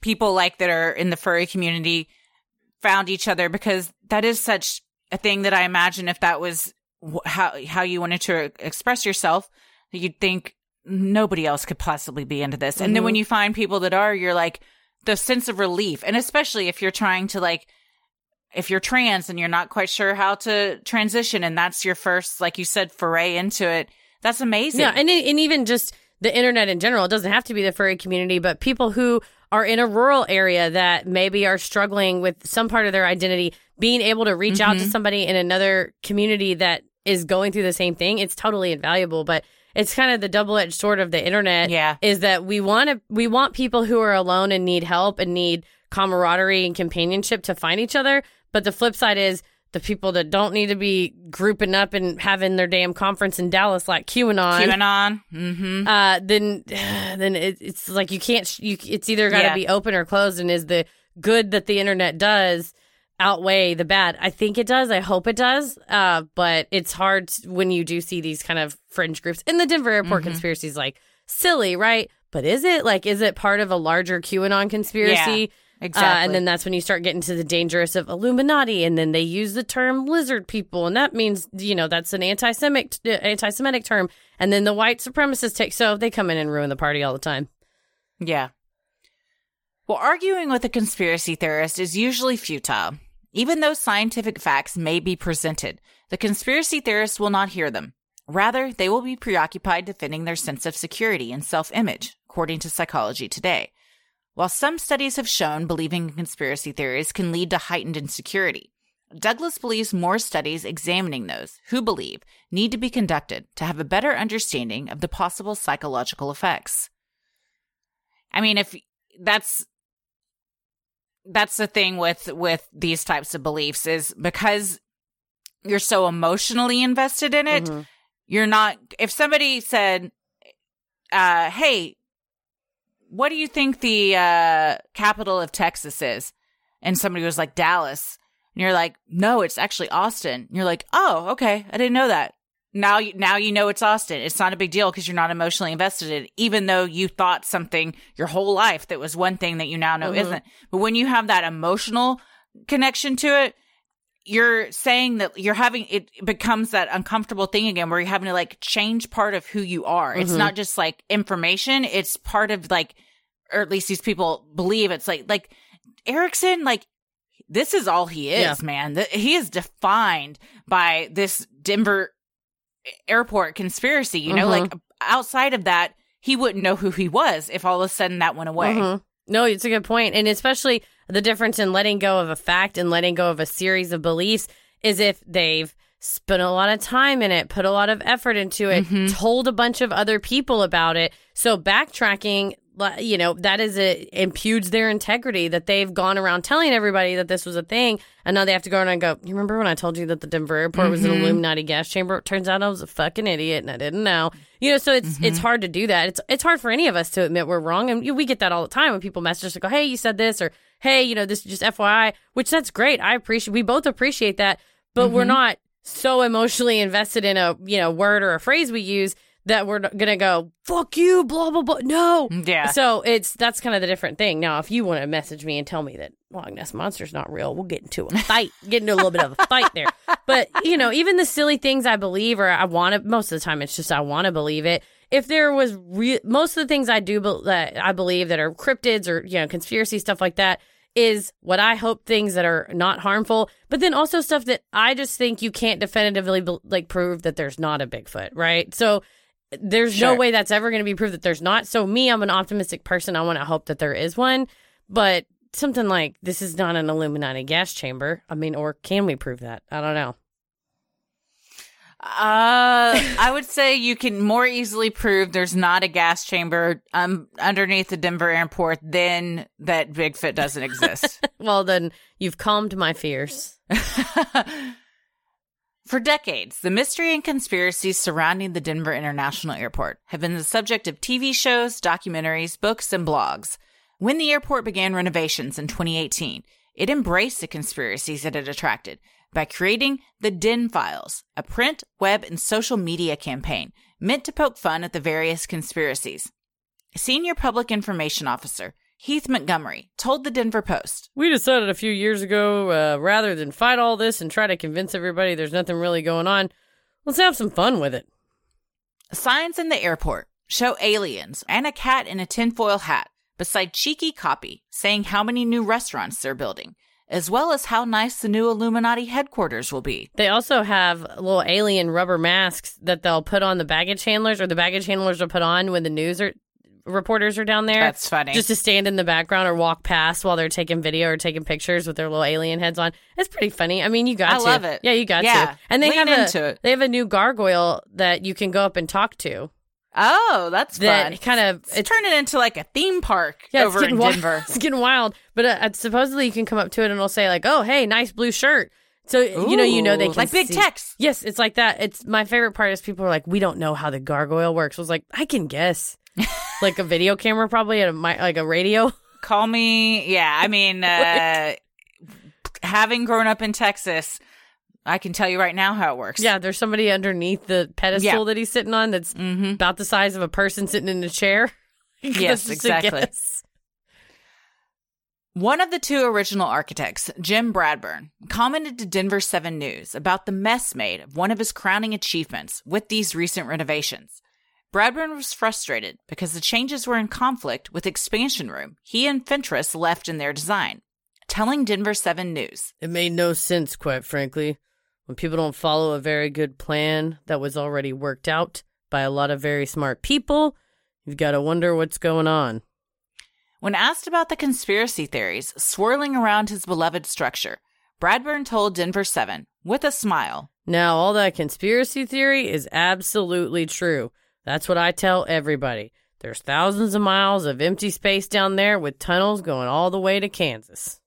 people like that are in the furry community found each other because that is such a thing that I imagine if that was how how you wanted to express yourself, you'd think nobody else could possibly be into this. And then when mm-hmm. you find people that are, you're like the sense of relief, and especially if you're trying to like. If you're trans and you're not quite sure how to transition, and that's your first, like you said, foray into it, that's amazing. Yeah, and and even just the internet in general. It doesn't have to be the furry community, but people who are in a rural area that maybe are struggling with some part of their identity, being able to reach out to Mhm. somebody in another community that is going through the same thing, it's totally invaluable. But it's kind of the double edged sword of the internet. Yeah. Is that we want to we want people who are alone and need help and need camaraderie and companionship to find each other. But the flip side is the people that don't need to be grouping up and having their damn conference in Dallas like QAnon QAnon. Mm-hmm. uh, then then it, it's like you can't sh- you it's either got to Yeah. be open or closed and is the good that the internet does outweigh the bad i think it does i hope it does uh, but it's hard when you do see these kind of fringe groups in the denver airport Mhm. conspiracy is like silly right but is it like is it part of a larger qanon conspiracy Yeah, uh, exactly. and then that's when you start getting to the dangerous of Illuminati, and then they use the term lizard people, and that means you know that's an anti-Semitic uh, anti-Semitic term, and then the white supremacists take so they come in and ruin the party all the time. Yeah. Well, arguing with a conspiracy theorist is usually futile. Even though scientific facts may be presented, the conspiracy theorists will not hear them. Rather, they will be preoccupied defending their sense of security and self image, according to Psychology Today. While some studies have shown believing in conspiracy theories can lead to heightened insecurity, Douglas believes more studies examining those who believe need to be conducted to have a better understanding of the possible psychological effects. I mean, if that's that's the thing with with these types of beliefs is because you're so emotionally invested in it, Mm-hmm. you're not if somebody said uh hey, what do you think the uh capital of Texas is? And somebody was like Dallas. And you're like, "No, it's actually Austin." And you're like, "Oh, okay. I didn't know that." Now you now you know it's Austin. It's not a big deal because you're not emotionally invested in it, even though you thought something your whole life that was one thing that you now know Mhm. isn't. But when you have that emotional connection to it, you're saying that you're having it becomes that uncomfortable thing again where you're having to like change part of who you are. It's Mhm. not just like information, it's part of like or at least these people believe it's like like Erickson like this is all he is, Yeah. man. He is defined by this Denver airport conspiracy, you know, Mhm. like outside of that, he wouldn't know who he was if all of a sudden that went away. Mhm. No, it's a good point. And especially the difference in letting go of a fact and letting go of a series of beliefs is if they've spent a lot of time in it, put a lot of effort into it, Mhm. told a bunch of other people about it. So backtracking, you know, that is a impugns their integrity that they've gone around telling everybody that this was a thing, and now they have to go around and go. You remember when I told you that the Denver airport was an Mhm. Illuminati gas chamber? It turns out I was a fucking idiot and I didn't know. You know, so it's it's hard to do that. It's it's hard for any of us to admit we're wrong, and we get that all the time when people message us and go, "Hey, you said this," or "Hey, you know, this is just FYI," which that's great. I appreciate. We both appreciate that, but we're Mhm. not so emotionally invested in a you know word or a phrase we use that we're gonna go fuck you blah blah blah no Yeah. so it's that's kind of the different thing now if you want to message me and tell me that Loch Ness monster's not real we'll get into a fight get into a little bit of a fight there but you know even the silly things I believe or I want to most of the time it's just I want to believe it if there was re- most of the things I do be- that I believe that are cryptids or you know conspiracy stuff like that is what I hope things that are not harmful, but then also stuff that I just think you can't definitively like prove that there's not a Bigfoot, right? So there's no way that's ever going to be proved that there's not. So me, I'm an optimistic person. I want to hope that there is one, but something like this is not an Illuminati gas chamber. I mean, or can we prove that? I don't know. Uh, I would say you can more easily prove there's not a gas chamber um, underneath the Denver airport than that Bigfoot doesn't exist. well, then you've calmed my fears. For decades, the mystery and conspiracies surrounding the Denver International Airport have been the subject of TV shows, documentaries, books, and blogs. When the airport began renovations in 2018, it embraced the conspiracies it had attracted by creating the Den Files, a print, web, and social media campaign meant to poke fun at the various conspiracies. Senior Public Information Officer Heath Montgomery told the Denver Post We decided a few years ago, uh, rather than fight all this and try to convince everybody there's nothing really going on, let's have some fun with it. Signs in the airport show aliens and a cat in a tinfoil hat beside cheeky copy saying how many new restaurants they're building, as well as how nice the new Illuminati headquarters will be. They also have little alien rubber masks that they'll put on the baggage handlers, or the baggage handlers will put on when the news are, reporters are down there. That's funny. Just to stand in the background or walk past while they're taking video or taking pictures with their little alien heads on. It's pretty funny. I mean, you got I to. love it. Yeah, you got Yeah. to. And they Lean have into a it. they have a new gargoyle that you can go up and talk to. Oh, that's That fun. kind of It's turning into like a theme park Yeah, over it's in wild. Denver. it's getting wild. But uh, supposedly you can come up to it and it'll say like, "Oh, hey, nice blue shirt." So you know, you know they can like big see- text. Yes, it's like that. It's my favorite part is people are like, "We don't know how the gargoyle works." I was like, "I can guess." like a video camera, probably at a mi- like a radio. Call me. Yeah, I mean, uh, having grown up in Texas, I can tell you right now how it works. Yeah, there's somebody underneath the pedestal Yeah. that he's sitting on that's Mhm. about the size of a person sitting in a chair. Yes, That's just a exactly. One of the two original architects, Jim Bradburn, commented to Denver 7 News about the mess made of one of his crowning achievements with these recent renovations. Bradburn was frustrated because the changes were in conflict with expansion room he and Fentress left in their design, telling Denver 7 News. It made no sense, quite frankly, when people don't follow a very good plan that was already worked out by a lot of very smart people. You've got to wonder what's going on. When asked about the conspiracy theories swirling around his beloved structure, Bradburn told Denver 7 with a smile. Now, all that conspiracy theory is absolutely true. That's what I tell everybody. There's thousands of miles of empty space down there with tunnels going all the way to Kansas.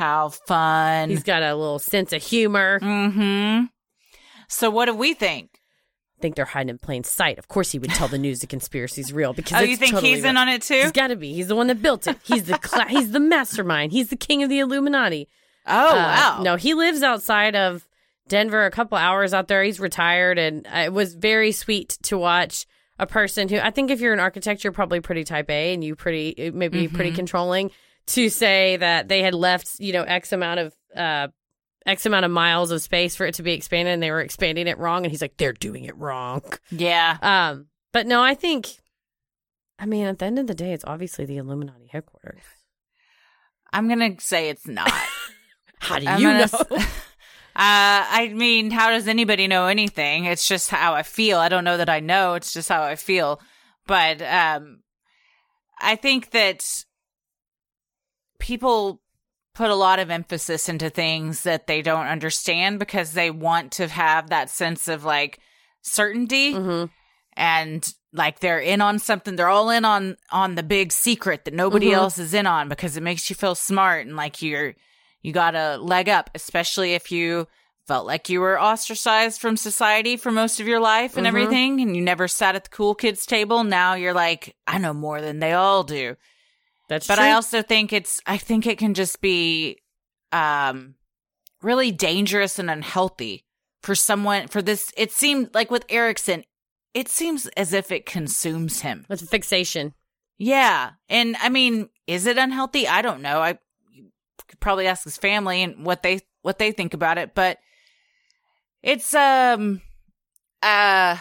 How fun. He's got a little sense of humor. Mm-hmm. So what do we think? I think they're hiding in plain sight. Of course, he would tell the news the conspiracy's real because Oh, you think totally he's in on it too? He's got to be. He's the one that built it. He's the cla- he's the mastermind. He's the king of the Illuminati. Oh, Uh, wow. No, he lives outside of Denver, a couple hours out there. He's retired, and it was very sweet to watch a person who I think if you're an architect, you're probably pretty type A and you pretty maybe pretty Mhm. controlling to say that they had left you know X amount of uh X amount of miles of space for it to be expanded, and they were expanding it wrong, and he's like, they're doing it wrong. Yeah. Um, but no, I think, I mean, at the end of the day, it's obviously the Illuminati headquarters. I'm going to say it's not. How do I'm you know? s- Uh, I mean, how does anybody know anything? It's just how I feel. I don't know that I know. It's just how I feel. But um, I think that people put a lot of emphasis into things that they don't understand because they want to have that sense of like certainty Mm-hmm. and like they're in on something they're all in on on the big secret that nobody Mhm. else is in on because it makes you feel smart and like you're you got a leg up especially if you felt like you were ostracized from society for most of your life and Mhm. everything and you never sat at the cool kids table now you're like i know more than they all do That's but true. i also think it's i think it can just be um really dangerous and unhealthy for someone for this it seemed like with erickson it seems as if it consumes him With a fixation. yeah and i mean is it unhealthy i don't know i could probably ask his family and what they what they think about it but it's um uh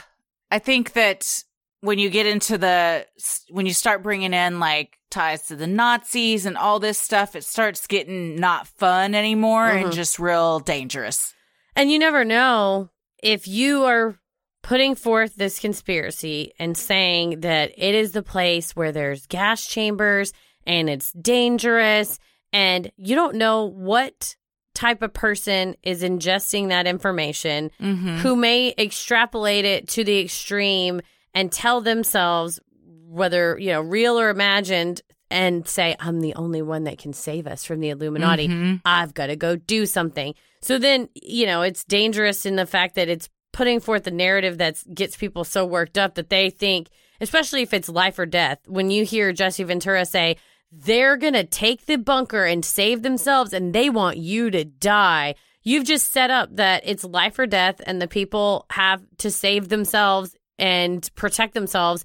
i think that when you get into the when you start bringing in like ties to the nazis and all this stuff it starts getting not fun anymore and Mhm. just real dangerous And you never know if you are putting forth this conspiracy and saying that it is the place where there's gas chambers and it's dangerous and you don't know what type of person is ingesting that information Mhm. who may extrapolate it to the extreme and tell themselves whether you know real or imagined and say i'm the only one that can save us from the illuminati. Mhm. i've got to go do something. So then you know it's dangerous in the fact that it's putting forth a narrative that gets people so worked up that they think especially if it's life or death when you hear jesse ventura say they're going to take the bunker and save themselves and they want you to die. You've just set up that it's life or death and the people have to save themselves and protect themselves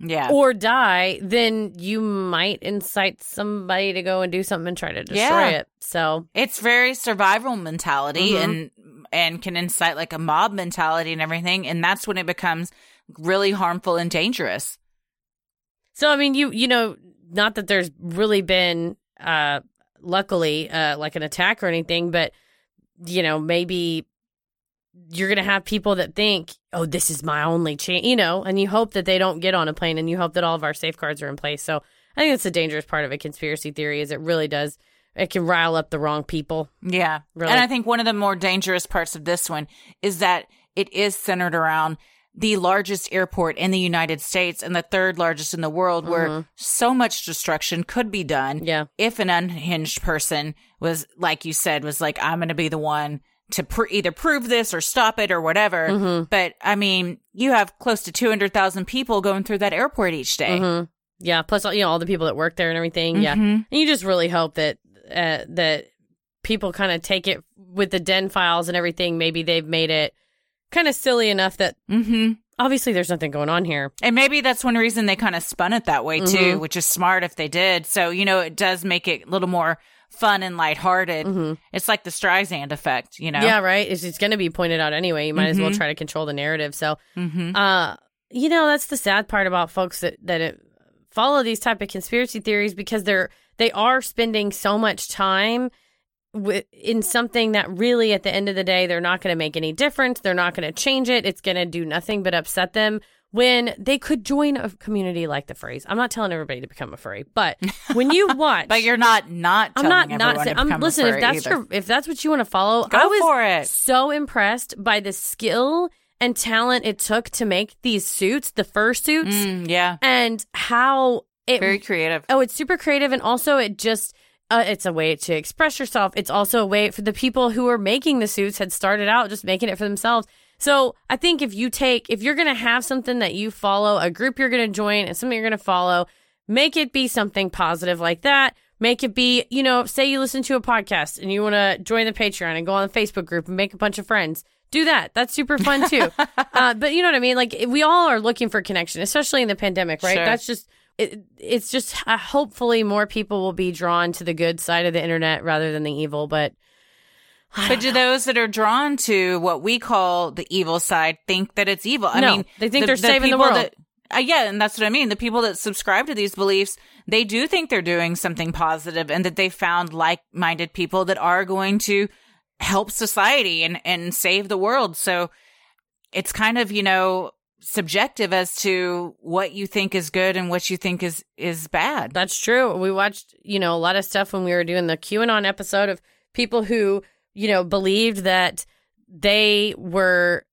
yeah or die, then you might incite somebody to go and do something and try to destroy Yeah. it. So it's very survival mentality Mhm. and and can incite like a mob mentality and everything and that's when it becomes really harmful and dangerous So I mean, you you know, not that there's really been, uh, luckily, uh, like an attack or anything, but you know, maybe you're gonna have people that think, oh, this is my only chance, you know, and you hope that they don't get on a plane, and you hope that all of our safeguards are in place. So I think it's a dangerous part of a conspiracy theory, is it really does it can rile up the wrong people. Yeah. Really. And I think one of the more dangerous parts of this one is that it is centered around the largest airport in the United States and the third largest in the world where Mhm. so much destruction could be done Yeah. if an unhinged person was like you said was like I'm going to be the one to pr- either prove this or stop it or whatever. Mhm. But I mean, you have close to 200,000 people going through that airport each day. Mhm. Yeah, plus you know all the people that work there and everything. Yeah, Mhm. and you just really hope that uh, that people kind of take it with the den files and everything. Maybe they've made it kind of silly enough that Mhm. obviously there's nothing going on here. And maybe that's one reason they kind of spun it that way too, Mhm. which is smart if they did. So, you know, it does make it a little more fun and lighthearted. Mhm. It's like the Streisand effect, you know? Yeah, right. It's, it's going to be pointed out anyway. You might as well Mhm. try to control the narrative. So, Mm-hmm. uh, you know, that's the sad part about folks that that it, follow these type of conspiracy theories because they're they are spending so much time with in something that really at the end of the day they're not going to make any difference. They're not going to change it. It's going to do nothing but upset them when they could join a community like the furries. I'm not telling everybody to become a furry, but when you watch, but you're not not. I'm not not to I'm listen. If that's either. your if that's what you want to follow, Go I was for it. so impressed by the skill and talent it took to make these suits, the fur suits, Mm, yeah, and how it very creative. Oh, it's super creative, and also it just uh, it's a way to express yourself. It's also a way for the people who are making the suits had started out just making it for themselves. So I think if you take if you're gonna have something that you follow, a group you're gonna join, and something you're gonna follow, make it be something positive like that. Make it be, you know, say you listen to a podcast and you want to join the Patreon and go on the Facebook group and make a bunch of friends. Do that. That's super fun too. uh, but you know what I mean? Like we all are looking for connection, especially in the pandemic, right? Sure. That's just it, it's just uh, hopefully more people will be drawn to the good side of the internet rather than the evil. But But do those that are drawn to what we call the evil side think that it's evil? I No, mean, they think they're saving the world. That, uh, yeah, and that's what I mean. The people that subscribe to these beliefs, they do think they're doing something positive and that they found like-minded people that are going to help society and, and save the world. So it's kind of, you know, subjective as to what you think is good and what you think is, is bad. That's true. We watched, you know, a lot of stuff when we were doing the QAnon episode of people who, you know, believed that they were,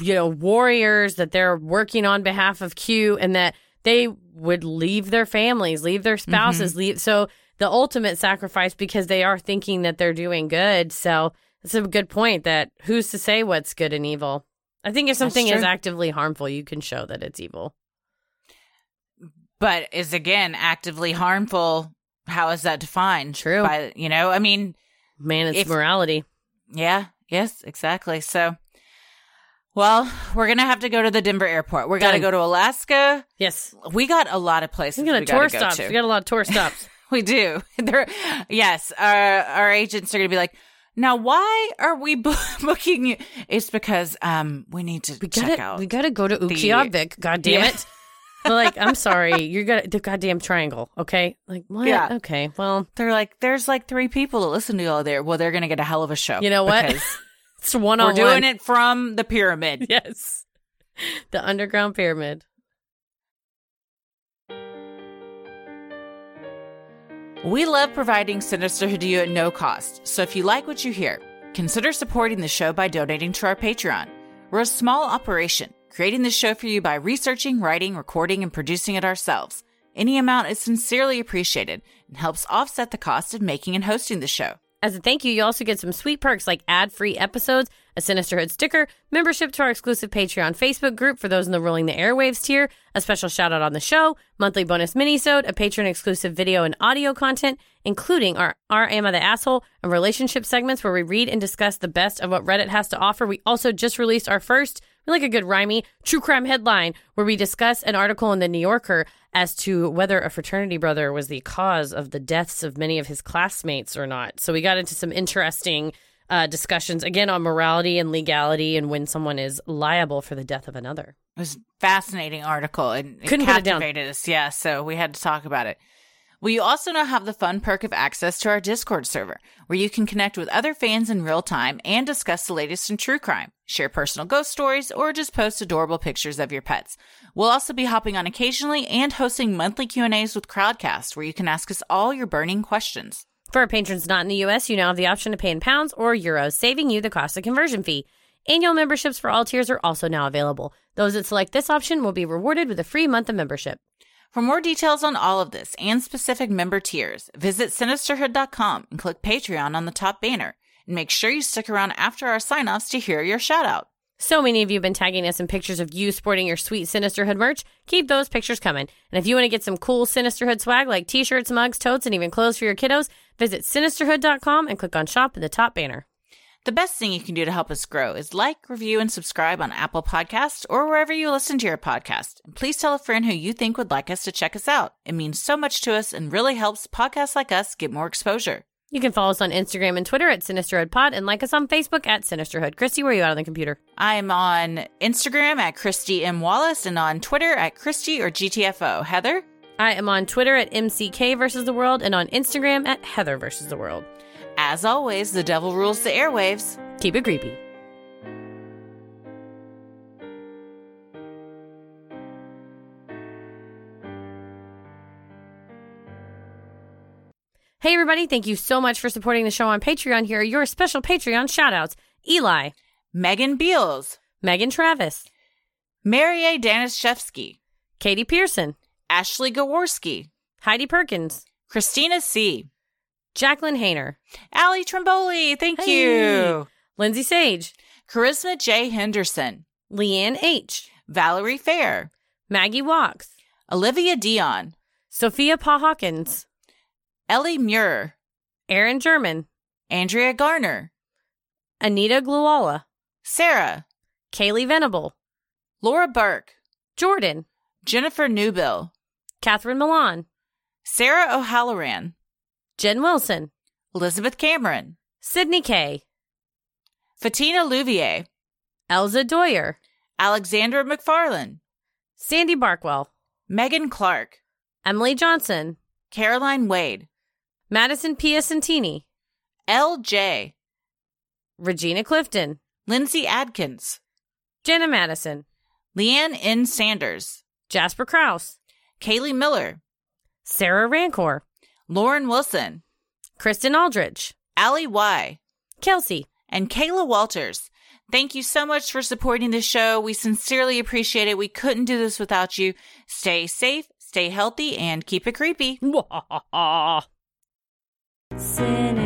you know, warriors, that they're working on behalf of Q and that they would leave their families, leave their mm-hmm. spouses, leave. So the ultimate sacrifice because they are thinking that they're doing good. So it's a good point that who's to say what's good and evil? I think if something is actively harmful, you can show that it's evil. but is again actively harmful. How is that defined? True. By, you know, I mean, Man, it's If- morality. Yeah, yes, exactly. So, well, we're to have to go to the Denver airport. We're to go to Alaska. Yes. We got a lot of places We got a we tour gotta go to. We got a lot of tour stops. We do. There, yes, our, our agents are to be like, now, why are we bu- booking you? It's because um we need to We gotta, out. we gotta go to Utqiagvik. God damn Yeah. it! Like, I'm sorry, you're gonna the goddamn triangle. Okay, like what? Yeah. Okay, well, They're like, there's like three people that listen to you all there. Well, they're to get a hell of a show. you know what? it's one on. we're doing it from the pyramid. Yes, the underground pyramid. We love providing Sinister to you at no cost, so if you like what you hear, consider supporting the show by donating to our Patreon. We're a small operation, creating this show for you by researching, writing, recording, and producing it ourselves. Any amount is sincerely appreciated and helps offset the cost of making and hosting the show. As a thank you, you also get some sweet perks like ad-free episodes, a Sinisterhood sticker, membership to our exclusive Patreon Facebook group for those in the Ruling the Airwaves tier, a special shout out on the show, monthly bonus minisode, a patron exclusive video and audio content, including our our Am I the Asshole and relationship segments where we read and discuss the best of what Reddit has to offer. We also just released our first, we like a good rhymey, true crime headline where we discuss an article in the New Yorker as to whether a fraternity brother was the cause of the deaths of many of his classmates or not. So we got into some interesting uh, discussions again on morality and legality and when someone is liable for the death of another. It was a fascinating article and it Couldn't put it down. captivated us. Yeah, so we had to talk about it. You also now have the fun perk of access to our Discord server, where you can connect with other fans in real time and discuss the latest in true crime, share personal ghost stories, or just post adorable pictures of your pets. We'll also be hopping on occasionally and hosting monthly Q&As with Crowdcast, where you can ask us all your burning questions. For our patrons not in the US, you now have the option to pay in pounds or euros, saving you the cost of conversion fee. Annual memberships for all tiers are also now available. Those that select this option will be rewarded with a free month of membership. For more details on all of this and specific member tiers, visit sinisterhood.com and click Patreon on the top banner. And make sure you stick around after our sign offs to hear your shout out. So many of you have been tagging us in pictures of you sporting your sweet Sinisterhood merch. Keep those pictures coming. And if you want to get some cool Sinisterhood swag like t shirts, mugs, totes, and even clothes for your kiddos, visit sinisterhood.com and click on shop in the top banner. The best thing you can do to help us grow is like, review, and subscribe on Apple Podcasts or wherever you listen to your podcast. And please tell a friend who you think would like us to check us out. It means so much to us and really helps podcasts like us get more exposure. You can follow us on Instagram and Twitter at Sinisterhood Pod and like us on Facebook at Sinisterhood. Christy, where are you out on the computer? I'm on Instagram at Christy M. Wallace and on Twitter at Christy or GTFO. Heather? I am on Twitter at MCK versus the world and on Instagram at Heather versus the world. As always, the devil rules the airwaves. Keep it creepy. Hey, everybody, thank you so much for supporting the show on Patreon. Here are your special Patreon shoutouts Eli, Megan Beals, Megan Travis, Mary A. Danishevsky, Katie Pearson, Ashley Gaworski, Heidi Perkins, Christina C., Jacqueline Hayner, Allie Trimboli, thank Hey. you. Lindsay Sage, Charisma J. Henderson, Leanne H., Valerie Fair, Maggie Walks, Olivia Dion, Sophia Pa Hawkins, Ellie Muir, Aaron German, Andrea Garner, Anita Gluala, Sarah, Kaylee Venable, Laura Burke, Jordan, Jennifer Newbill, Catherine Milan, Sarah O'Halloran, Jen Wilson, Elizabeth Cameron, Sydney Kay, Fatina Louvier, Elza Doyer, Alexandra McFarlane, Sandy Barkwell, Megan Clark, Emily Johnson, Caroline Wade, Madison Piacentini, L.J., Regina Clifton, Lindsay Adkins, Jenna Madison, Leanne N. Sanders, Jasper Kraus, Kaylee Miller, Sarah Rancor, Lauren Wilson, Kristen Aldridge, Allie Y., Kelsey, and Kayla Walters. Thank you so much for supporting the show. We sincerely appreciate it. We couldn't do this without you. Stay safe, stay healthy, and keep it creepy.